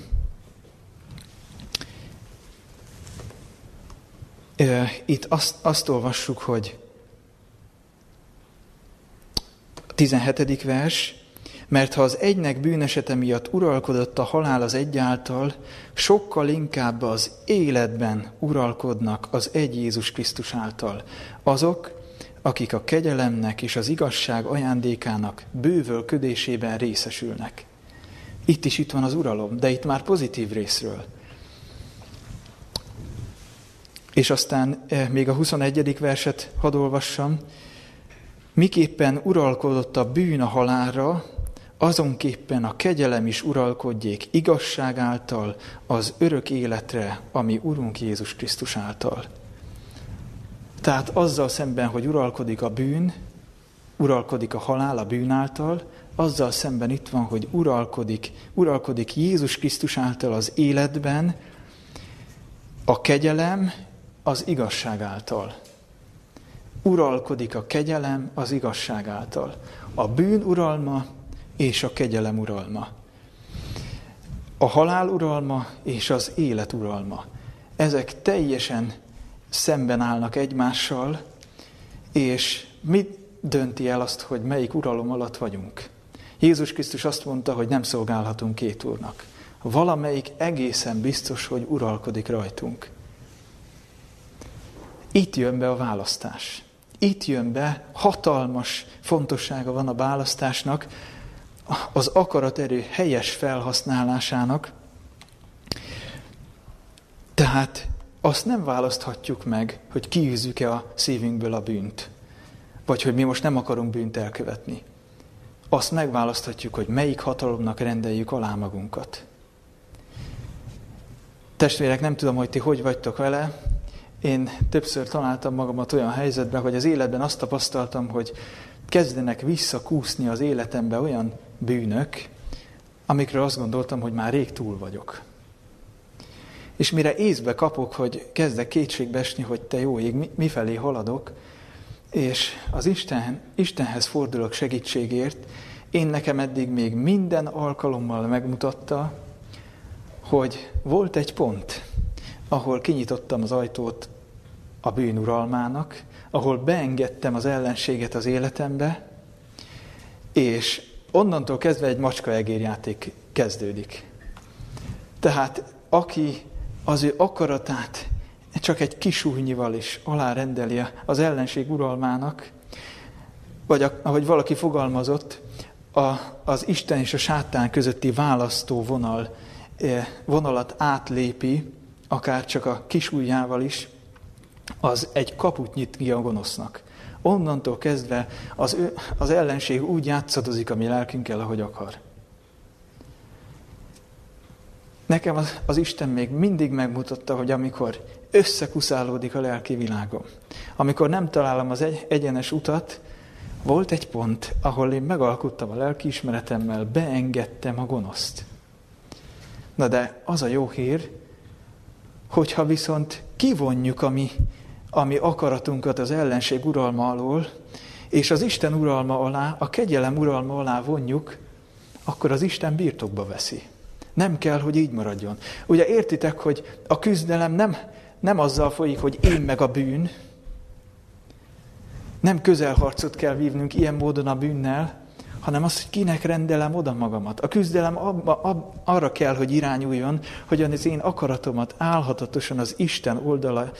Speaker 1: Itt azt, azt olvassuk, hogy a 17. vers, mert ha az egynek bűnesete miatt uralkodott a halál az egyáltal, sokkal inkább az életben uralkodnak az egy Jézus Krisztus által. Azok, akik a kegyelemnek és az igazság ajándékának bővölködésében részesülnek. Itt is itt van az uralom, de itt már pozitív részről. És aztán eh, még a 21. verset hadd olvassam. Miképpen uralkodott a bűn a halálra, azonképpen a kegyelem is uralkodjék igazság által az örök életre, ami Urunk Jézus Krisztus által. Tehát azzal szemben, hogy uralkodik a bűn, uralkodik a halál a bűn által, azzal szemben itt van, hogy uralkodik, uralkodik Jézus Krisztus által az életben, a kegyelem az igazság által. Uralkodik a kegyelem az igazság által. A bűn uralma és a kegyelem uralma. A halál uralma és az élet uralma. Ezek teljesen szemben állnak egymással, és mit dönti el azt, hogy melyik uralom alatt vagyunk? Jézus Krisztus azt mondta, hogy nem szolgálhatunk két úrnak. Valamelyik egészen biztos, hogy uralkodik rajtunk. Itt jön be a választás. Itt jön be, hatalmas fontossága van a választásnak, az akaraterő helyes felhasználásának. Tehát azt nem választhatjuk meg, hogy kiűzzük-e a szívünkből a bűnt, vagy hogy mi most nem akarunk bűnt elkövetni. Azt megválaszthatjuk, hogy melyik hatalomnak rendeljük alá magunkat. Testvérek, nem tudom, hogy ti hogy vagytok vele, én többször találtam magamat olyan helyzetben, hogy az életben azt tapasztaltam, hogy kezdenek visszakúszni az életembe olyan bűnök, amikről azt gondoltam, hogy már rég túl vagyok. És mire észbe kapok, hogy kezdek kétségbe esni, hogy te jó ég, mifelé haladok, és az Isten, Istenhez fordulok segítségért, én nekem eddig még minden alkalommal megmutatta, hogy volt egy pont, ahol kinyitottam az ajtót a bűnuralmának, ahol beengedtem az ellenséget az életembe, és onnantól kezdve egy macska-egérjáték kezdődik. Tehát aki az ő akaratát csak egy kisújnyival is alárendeli az ellenség uralmának, vagy ahogy valaki fogalmazott, a, az Isten és a sátán közötti választó vonal, eh, vonalat átlépi, akár csak a kisújjával is, az egy kaput nyit ki a gonosznak. Onnantól kezdve az, ő, az ellenség úgy játszadozik a mi lelkünkkel, ahogy akar. Nekem az, az Isten még mindig megmutatta, hogy amikor összekuszálódik a lelki világom, amikor nem találom az egy, egyenes utat, volt egy pont, ahol én megalkottam a lelkiismeretemmel, beengedtem a gonoszt. Na de az a jó hír, hogyha viszont kivonjuk a mi, a mi akaratunkat az ellenség uralma alól, és az Isten uralma alá, a kegyelem uralma alá vonjuk, akkor az Isten birtokba veszi. Nem kell, hogy így maradjon. Ugye értitek, hogy a küzdelem nem, nem azzal folyik, hogy én meg a bűn, nem közelharcot kell vívnunk ilyen módon a bűnnel, hanem az, hogy kinek rendelem oda magamat. A küzdelem abba, ab, arra kell, hogy irányuljon, hogy az én akaratomat álhatatosan az Isten oldala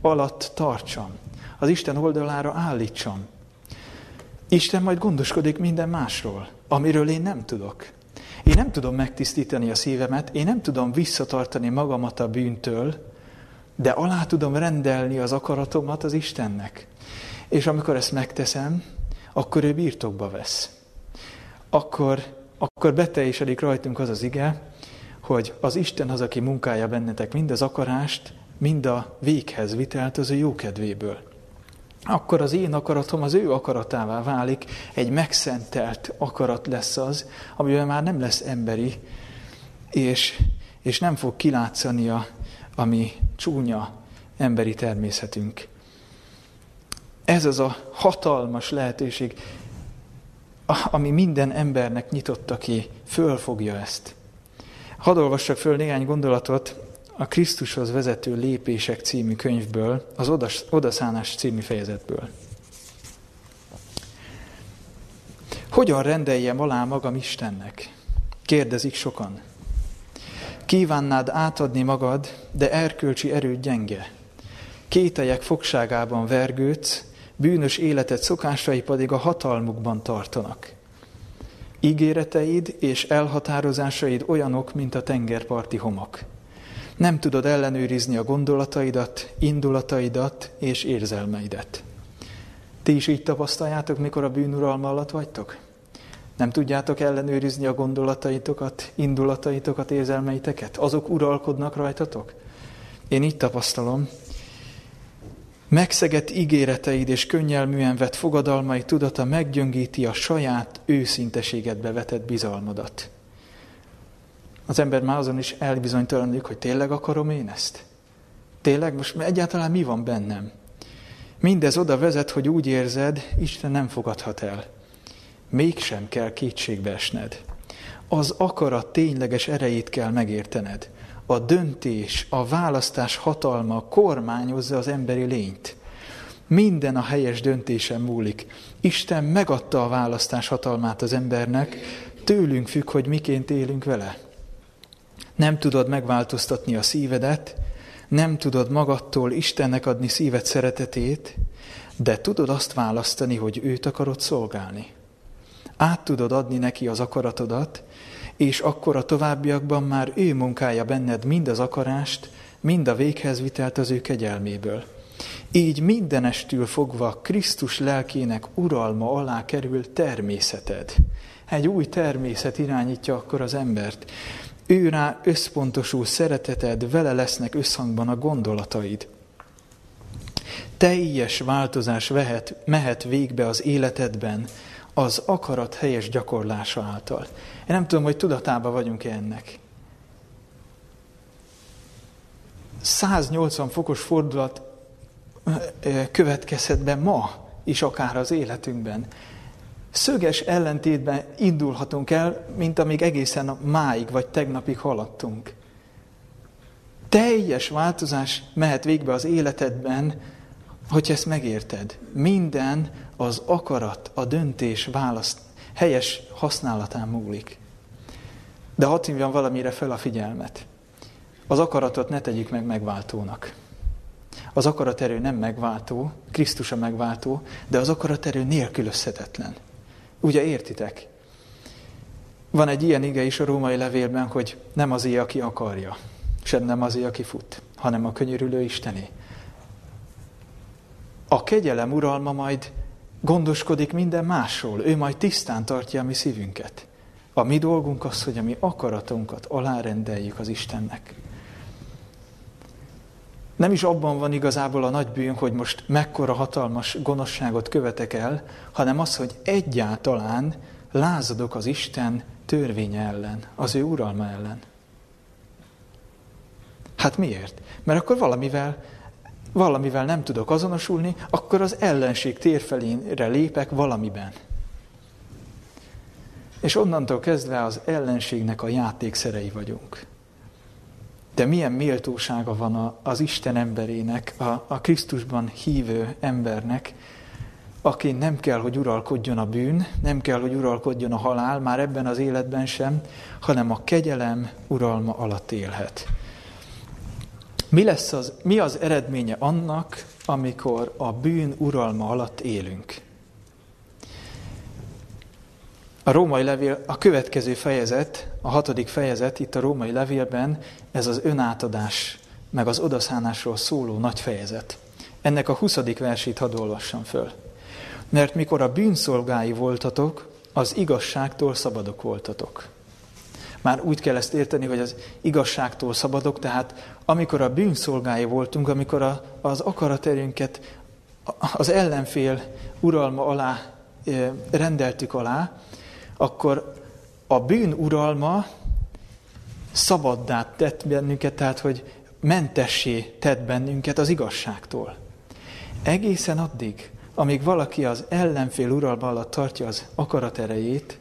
Speaker 1: alatt tartsam. Az Isten oldalára állítsam. Isten majd gondoskodik minden másról, amiről én nem tudok. Én nem tudom megtisztítani a szívemet, én nem tudom visszatartani magamat a bűntől, de alá tudom rendelni az akaratomat az Istennek. És amikor ezt megteszem, akkor ő birtokba vesz. Akkor, akkor beteljesedik rajtunk az az ige, hogy az Isten az, aki munkálja bennetek mind az akarást, mind a véghez vitelt az ő jókedvéből. Akkor az én akaratom az ő akaratává válik, egy megszentelt akarat lesz az, amiben már nem lesz emberi, és, és nem fog kilátszani a, ami csúnya emberi természetünk. Ez az a hatalmas lehetőség, ami minden embernek nyitotta ki, fölfogja ezt. Hadd olvassak föl néhány gondolatot a Krisztushoz vezető lépések című könyvből, az Odaszánás című fejezetből. Hogyan rendeljem alá magam Istennek? Kérdezik sokan. Kívánnád átadni magad, de erkölcsi erőd gyenge. Kételyek fogságában vergődsz, bűnös életed szokásai pedig a hatalmukban tartanak. Ígéreteid és elhatározásaid olyanok, mint a tengerparti homok. Nem tudod ellenőrizni a gondolataidat, indulataidat és érzelmeidet. Ti is így tapasztaljátok, mikor a bűnuralma alatt vagytok? Nem tudjátok ellenőrizni a gondolataitokat, indulataitokat, érzelmeiteket? Azok uralkodnak rajtatok? Én így tapasztalom. Megszegett ígéreteid és könnyelműen vett fogadalmai tudata meggyöngíti a saját őszinteségedbe vetett bizalmadat. Az ember már azon is elbizonytalanodik, hogy tényleg akarom én ezt? Tényleg? Most egyáltalán mi van bennem? Mindez oda vezet, hogy úgy érzed, Isten nem fogadhat el mégsem kell kétségbe esned. Az akarat tényleges erejét kell megértened. A döntés, a választás hatalma kormányozza az emberi lényt. Minden a helyes döntésen múlik. Isten megadta a választás hatalmát az embernek, tőlünk függ, hogy miként élünk vele. Nem tudod megváltoztatni a szívedet, nem tudod magadtól Istennek adni szíved szeretetét, de tudod azt választani, hogy őt akarod szolgálni át tudod adni neki az akaratodat, és akkor a továbbiakban már ő munkálja benned mind az akarást, mind a véghez vitelt az ő kegyelméből. Így mindenestül fogva Krisztus lelkének uralma alá kerül természeted. Egy új természet irányítja akkor az embert. Ő rá összpontosul szereteted, vele lesznek összhangban a gondolataid. Teljes változás vehet, mehet végbe az életedben, az akarat helyes gyakorlása által. Én nem tudom, hogy tudatában vagyunk-e ennek. 180 fokos fordulat következhet be ma is akár az életünkben. Szöges ellentétben indulhatunk el, mint amíg egészen máig vagy tegnapig haladtunk. Teljes változás mehet végbe az életedben, hogy ezt megérted. Minden az akarat, a döntés választ, helyes használatán múlik. De hadd hívjam valamire fel a figyelmet. Az akaratot ne tegyük meg megváltónak. Az akaraterő nem megváltó, Krisztus a megváltó, de az akaraterő nélkülözhetetlen. Ugye értitek? Van egy ilyen ige is a római levélben, hogy nem azért, aki akarja, sem nem azért, aki fut, hanem a könyörülő Istené. A kegyelem uralma majd gondoskodik minden másról. Ő majd tisztán tartja a mi szívünket. A mi dolgunk az, hogy a mi akaratunkat alárendeljük az Istennek. Nem is abban van igazából a nagy bűn, hogy most mekkora hatalmas gonoszságot követek el, hanem az, hogy egyáltalán lázadok az Isten törvénye ellen, az ő uralma ellen. Hát miért? Mert akkor valamivel valamivel nem tudok azonosulni, akkor az ellenség térfelére lépek valamiben. És onnantól kezdve az ellenségnek a játékszerei vagyunk. De milyen méltósága van az Isten emberének, a, a Krisztusban hívő embernek, aki nem kell, hogy uralkodjon a bűn, nem kell, hogy uralkodjon a halál, már ebben az életben sem, hanem a kegyelem uralma alatt élhet. Mi, lesz az, mi az eredménye annak, amikor a bűn uralma alatt élünk? A római levél, a következő fejezet, a hatodik fejezet itt a római levélben, ez az önátadás, meg az odaszánásról szóló nagy fejezet. Ennek a huszadik versét hadd olvassam föl. Mert mikor a bűnszolgái voltatok, az igazságtól szabadok voltatok. Már úgy kell ezt érteni, hogy az igazságtól szabadok, tehát amikor a bűnszolgái voltunk, amikor a, az akaraterünket az ellenfél uralma alá rendeltük alá, akkor a bűn uralma szabaddá tett bennünket, tehát hogy mentessé tett bennünket az igazságtól. Egészen addig, amíg valaki az ellenfél uralma alatt tartja az akarat erejét,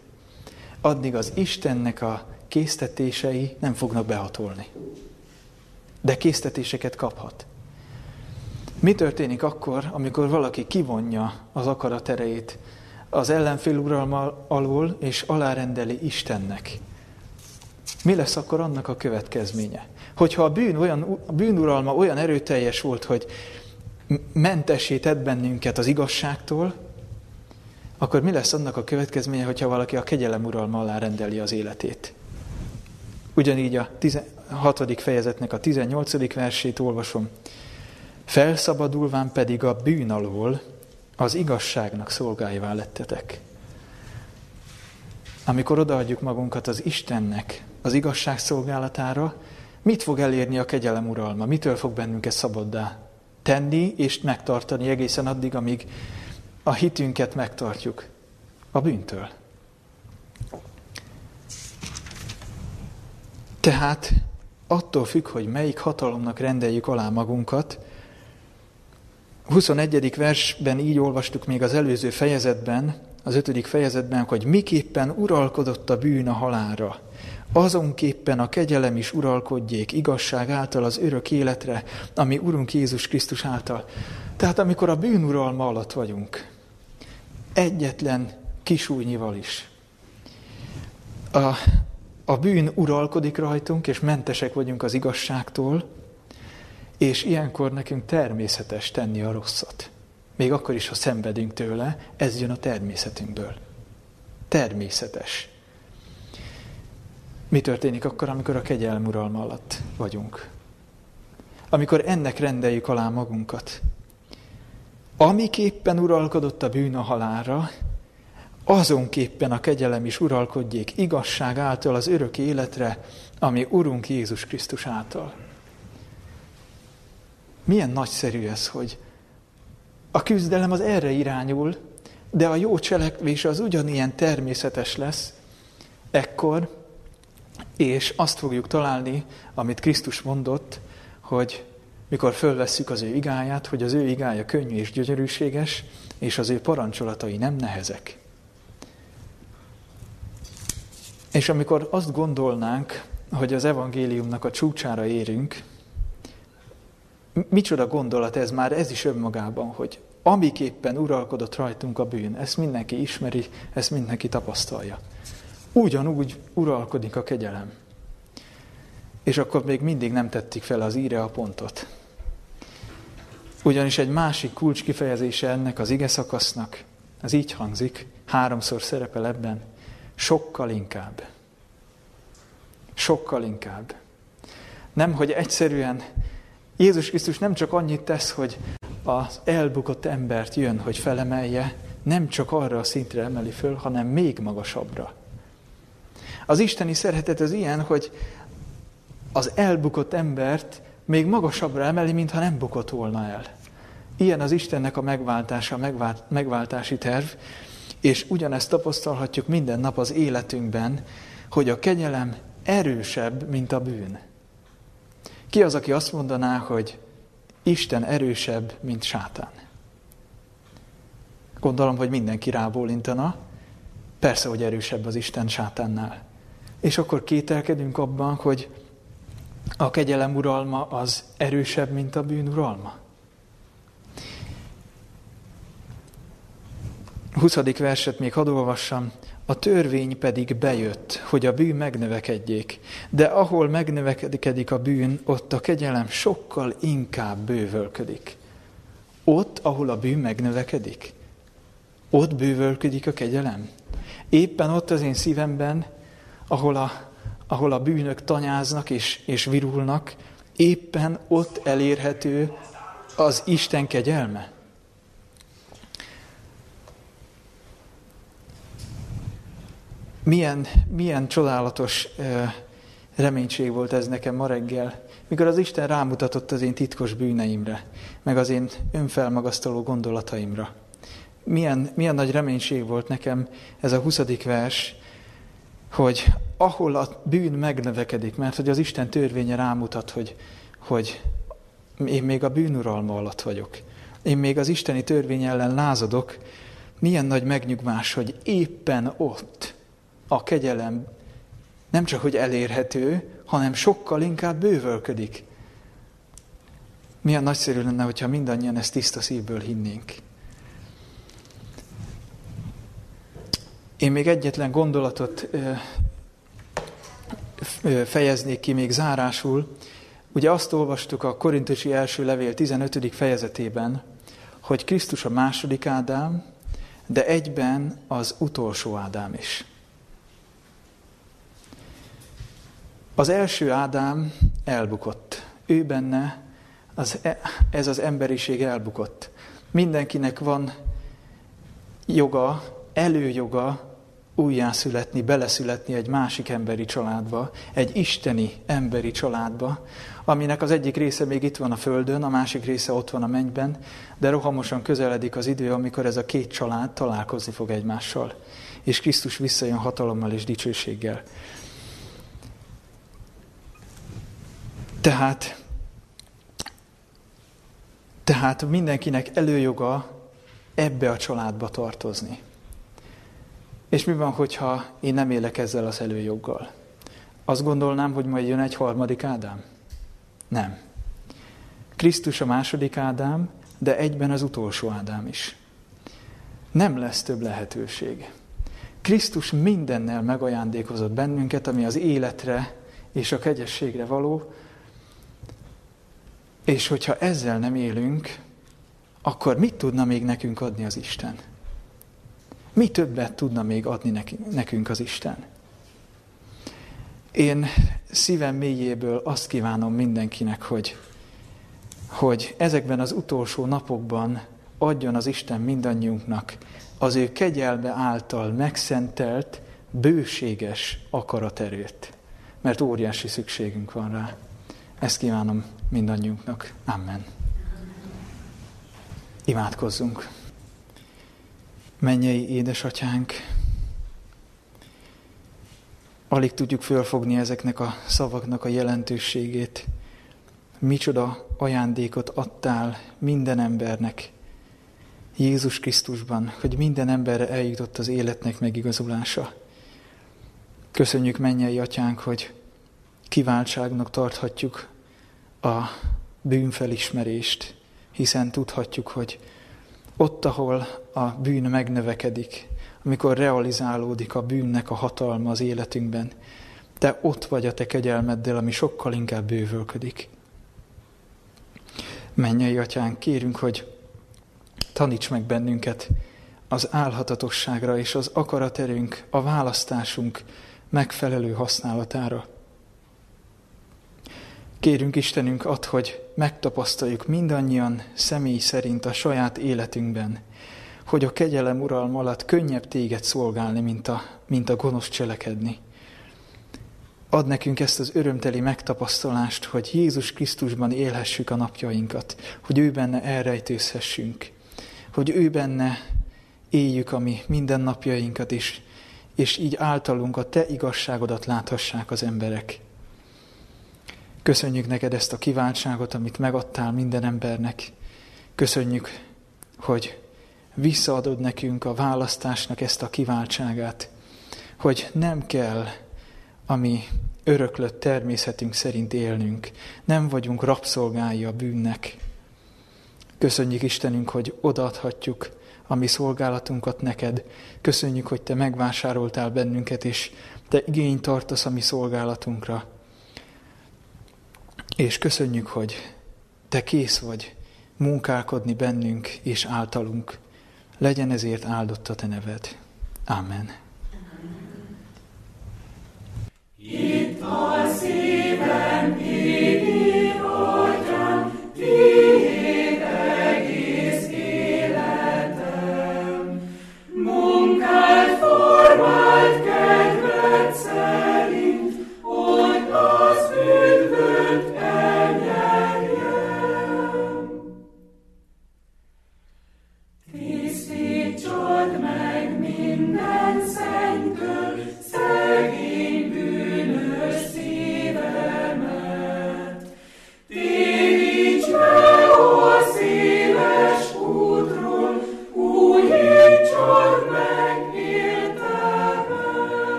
Speaker 1: addig az Istennek a késztetései nem fognak behatolni. De késztetéseket kaphat. Mi történik akkor, amikor valaki kivonja az akarat erejét az ellenfél uralma alól, és alárendeli Istennek? Mi lesz akkor annak a következménye? Hogyha a, bűn olyan, a bűnuralma olyan erőteljes volt, hogy mentessé tett bennünket az igazságtól, akkor mi lesz annak a következménye, hogyha valaki a kegyelem uralma alá rendeli az életét? Ugyanígy a 16. fejezetnek a 18. versét olvasom. Felszabadulván pedig a bűn alól az igazságnak szolgáivá lettetek. Amikor odaadjuk magunkat az Istennek, az igazság szolgálatára, mit fog elérni a kegyelem uralma? Mitől fog bennünket szabaddá tenni és megtartani egészen addig, amíg a hitünket megtartjuk a bűntől? Tehát attól függ, hogy melyik hatalomnak rendeljük alá magunkat, 21. versben így olvastuk még az előző fejezetben, az ötödik fejezetben, hogy miképpen uralkodott a bűn a halára. Azonképpen a kegyelem is uralkodjék igazság által az örök életre, ami Urunk Jézus Krisztus által. Tehát amikor a bűn uralma alatt vagyunk, egyetlen kisújnyival is, a, a bűn uralkodik rajtunk, és mentesek vagyunk az igazságtól, és ilyenkor nekünk természetes tenni a rosszat. Még akkor is, ha szenvedünk tőle, ez jön a természetünkből. Természetes. Mi történik akkor, amikor a kegyelm uralma alatt vagyunk? Amikor ennek rendeljük alá magunkat. Amiképpen uralkodott a bűn a halára, azonképpen a kegyelem is uralkodjék igazság által az örök életre, ami Urunk Jézus Krisztus által. Milyen nagyszerű ez, hogy a küzdelem az erre irányul, de a jó cselekvés az ugyanilyen természetes lesz ekkor, és azt fogjuk találni, amit Krisztus mondott, hogy mikor fölvesszük az ő igáját, hogy az ő igája könnyű és gyönyörűséges, és az ő parancsolatai nem nehezek. És amikor azt gondolnánk, hogy az evangéliumnak a csúcsára érünk, micsoda gondolat ez már, ez is önmagában, hogy amiképpen uralkodott rajtunk a bűn, ezt mindenki ismeri, ezt mindenki tapasztalja. Ugyanúgy uralkodik a kegyelem. És akkor még mindig nem tették fel az íre a pontot. Ugyanis egy másik kulcs kifejezése ennek az ige szakasznak, az így hangzik, háromszor szerepel ebben, sokkal inkább. Sokkal inkább. Nem, hogy egyszerűen Jézus Krisztus nem csak annyit tesz, hogy az elbukott embert jön, hogy felemelje, nem csak arra a szintre emeli föl, hanem még magasabbra. Az isteni szeretet az ilyen, hogy az elbukott embert még magasabbra emeli, mintha nem bukott volna el. Ilyen az Istennek a megváltása, a megváltási terv, és ugyanezt tapasztalhatjuk minden nap az életünkben, hogy a kegyelem erősebb, mint a bűn. Ki az, aki azt mondaná, hogy Isten erősebb, mint sátán? Gondolom, hogy mindenki rábólintana. Persze, hogy erősebb az Isten sátánnál. És akkor kételkedünk abban, hogy a kegyelem uralma az erősebb, mint a bűn uralma. 20. verset még hadd olvassam. A törvény pedig bejött, hogy a bűn megnövekedjék, de ahol megnövekedik a bűn, ott a kegyelem sokkal inkább bővölködik. Ott, ahol a bűn megnövekedik, ott bővölködik a kegyelem. Éppen ott az én szívemben, ahol a, ahol a bűnök tanyáznak és, és virulnak, éppen ott elérhető az Isten kegyelme. Milyen, milyen csodálatos reménység volt ez nekem ma reggel, mikor az Isten rámutatott az én titkos bűneimre, meg az én önfelmagasztaló gondolataimra. Milyen, milyen nagy reménység volt nekem ez a 20. vers, hogy ahol a bűn megnövekedik, mert hogy az Isten törvénye rámutat, hogy, hogy én még a bűnuralma alatt vagyok. Én még az isteni törvény ellen lázadok. Milyen nagy megnyugvás, hogy éppen ott a kegyelem nem csak hogy elérhető, hanem sokkal inkább bővölködik. Milyen nagyszerű lenne, hogyha mindannyian ezt tiszta szívből hinnénk. Én még egyetlen gondolatot fejeznék ki még zárásul. Ugye azt olvastuk a Korintusi első levél 15. fejezetében, hogy Krisztus a második Ádám, de egyben az utolsó Ádám is. Az első Ádám elbukott. Ő benne, az, e, ez az emberiség elbukott. Mindenkinek van joga, előjoga újjászületni, beleszületni egy másik emberi családba, egy isteni emberi családba, aminek az egyik része még itt van a földön, a másik része ott van a mennyben, de rohamosan közeledik az idő, amikor ez a két család találkozni fog egymással, és Krisztus visszajön hatalommal és dicsőséggel. Tehát, tehát mindenkinek előjoga ebbe a családba tartozni. És mi van, hogyha én nem élek ezzel az előjoggal? Azt gondolnám, hogy majd jön egy harmadik Ádám? Nem. Krisztus a második Ádám, de egyben az utolsó Ádám is. Nem lesz több lehetőség. Krisztus mindennel megajándékozott bennünket, ami az életre és a kegyességre való, és hogyha ezzel nem élünk, akkor mit tudna még nekünk adni az Isten? Mi többet tudna még adni nekünk az Isten? Én szívem mélyéből azt kívánom mindenkinek, hogy, hogy ezekben az utolsó napokban adjon az Isten mindannyiunknak az ő kegyelme által megszentelt, bőséges akaraterőt. Mert óriási szükségünk van rá. Ezt kívánom mindannyiunknak. Amen. Imádkozzunk. Mennyei édesatyánk, alig tudjuk fölfogni ezeknek a szavaknak a jelentőségét. Micsoda ajándékot adtál minden embernek, Jézus Krisztusban, hogy minden emberre eljutott az életnek megigazulása. Köszönjük mennyei atyánk, hogy kiváltságnak tarthatjuk a bűnfelismerést, hiszen tudhatjuk, hogy ott, ahol a bűn megnövekedik, amikor realizálódik a bűnnek a hatalma az életünkben, te ott vagy a te kegyelmeddel, ami sokkal inkább bővölködik. Mennyei atyánk, kérünk, hogy taníts meg bennünket az álhatatosságra és az akaraterünk, a választásunk megfelelő használatára. Kérünk Istenünk ad, hogy megtapasztaljuk mindannyian személy szerint a saját életünkben, hogy a kegyelem uralma alatt könnyebb téged szolgálni, mint a, mint a gonosz cselekedni. Ad nekünk ezt az örömteli megtapasztalást, hogy Jézus Krisztusban élhessük a napjainkat, hogy ő benne elrejtőzhessünk, hogy ő benne éljük a mi mindennapjainkat is, és így általunk a te igazságodat láthassák az emberek. Köszönjük neked ezt a kiváltságot, amit megadtál minden embernek. Köszönjük, hogy visszaadod nekünk a választásnak ezt a kiváltságát, hogy nem kell a mi öröklött természetünk szerint élnünk. Nem vagyunk rabszolgái a bűnnek. Köszönjük Istenünk, hogy odaadhatjuk a mi szolgálatunkat neked. Köszönjük, hogy te megvásároltál bennünket, és te igényt tartasz a mi szolgálatunkra. És köszönjük, hogy Te kész vagy munkálkodni bennünk és általunk. Legyen ezért áldott a Te neved. Amen.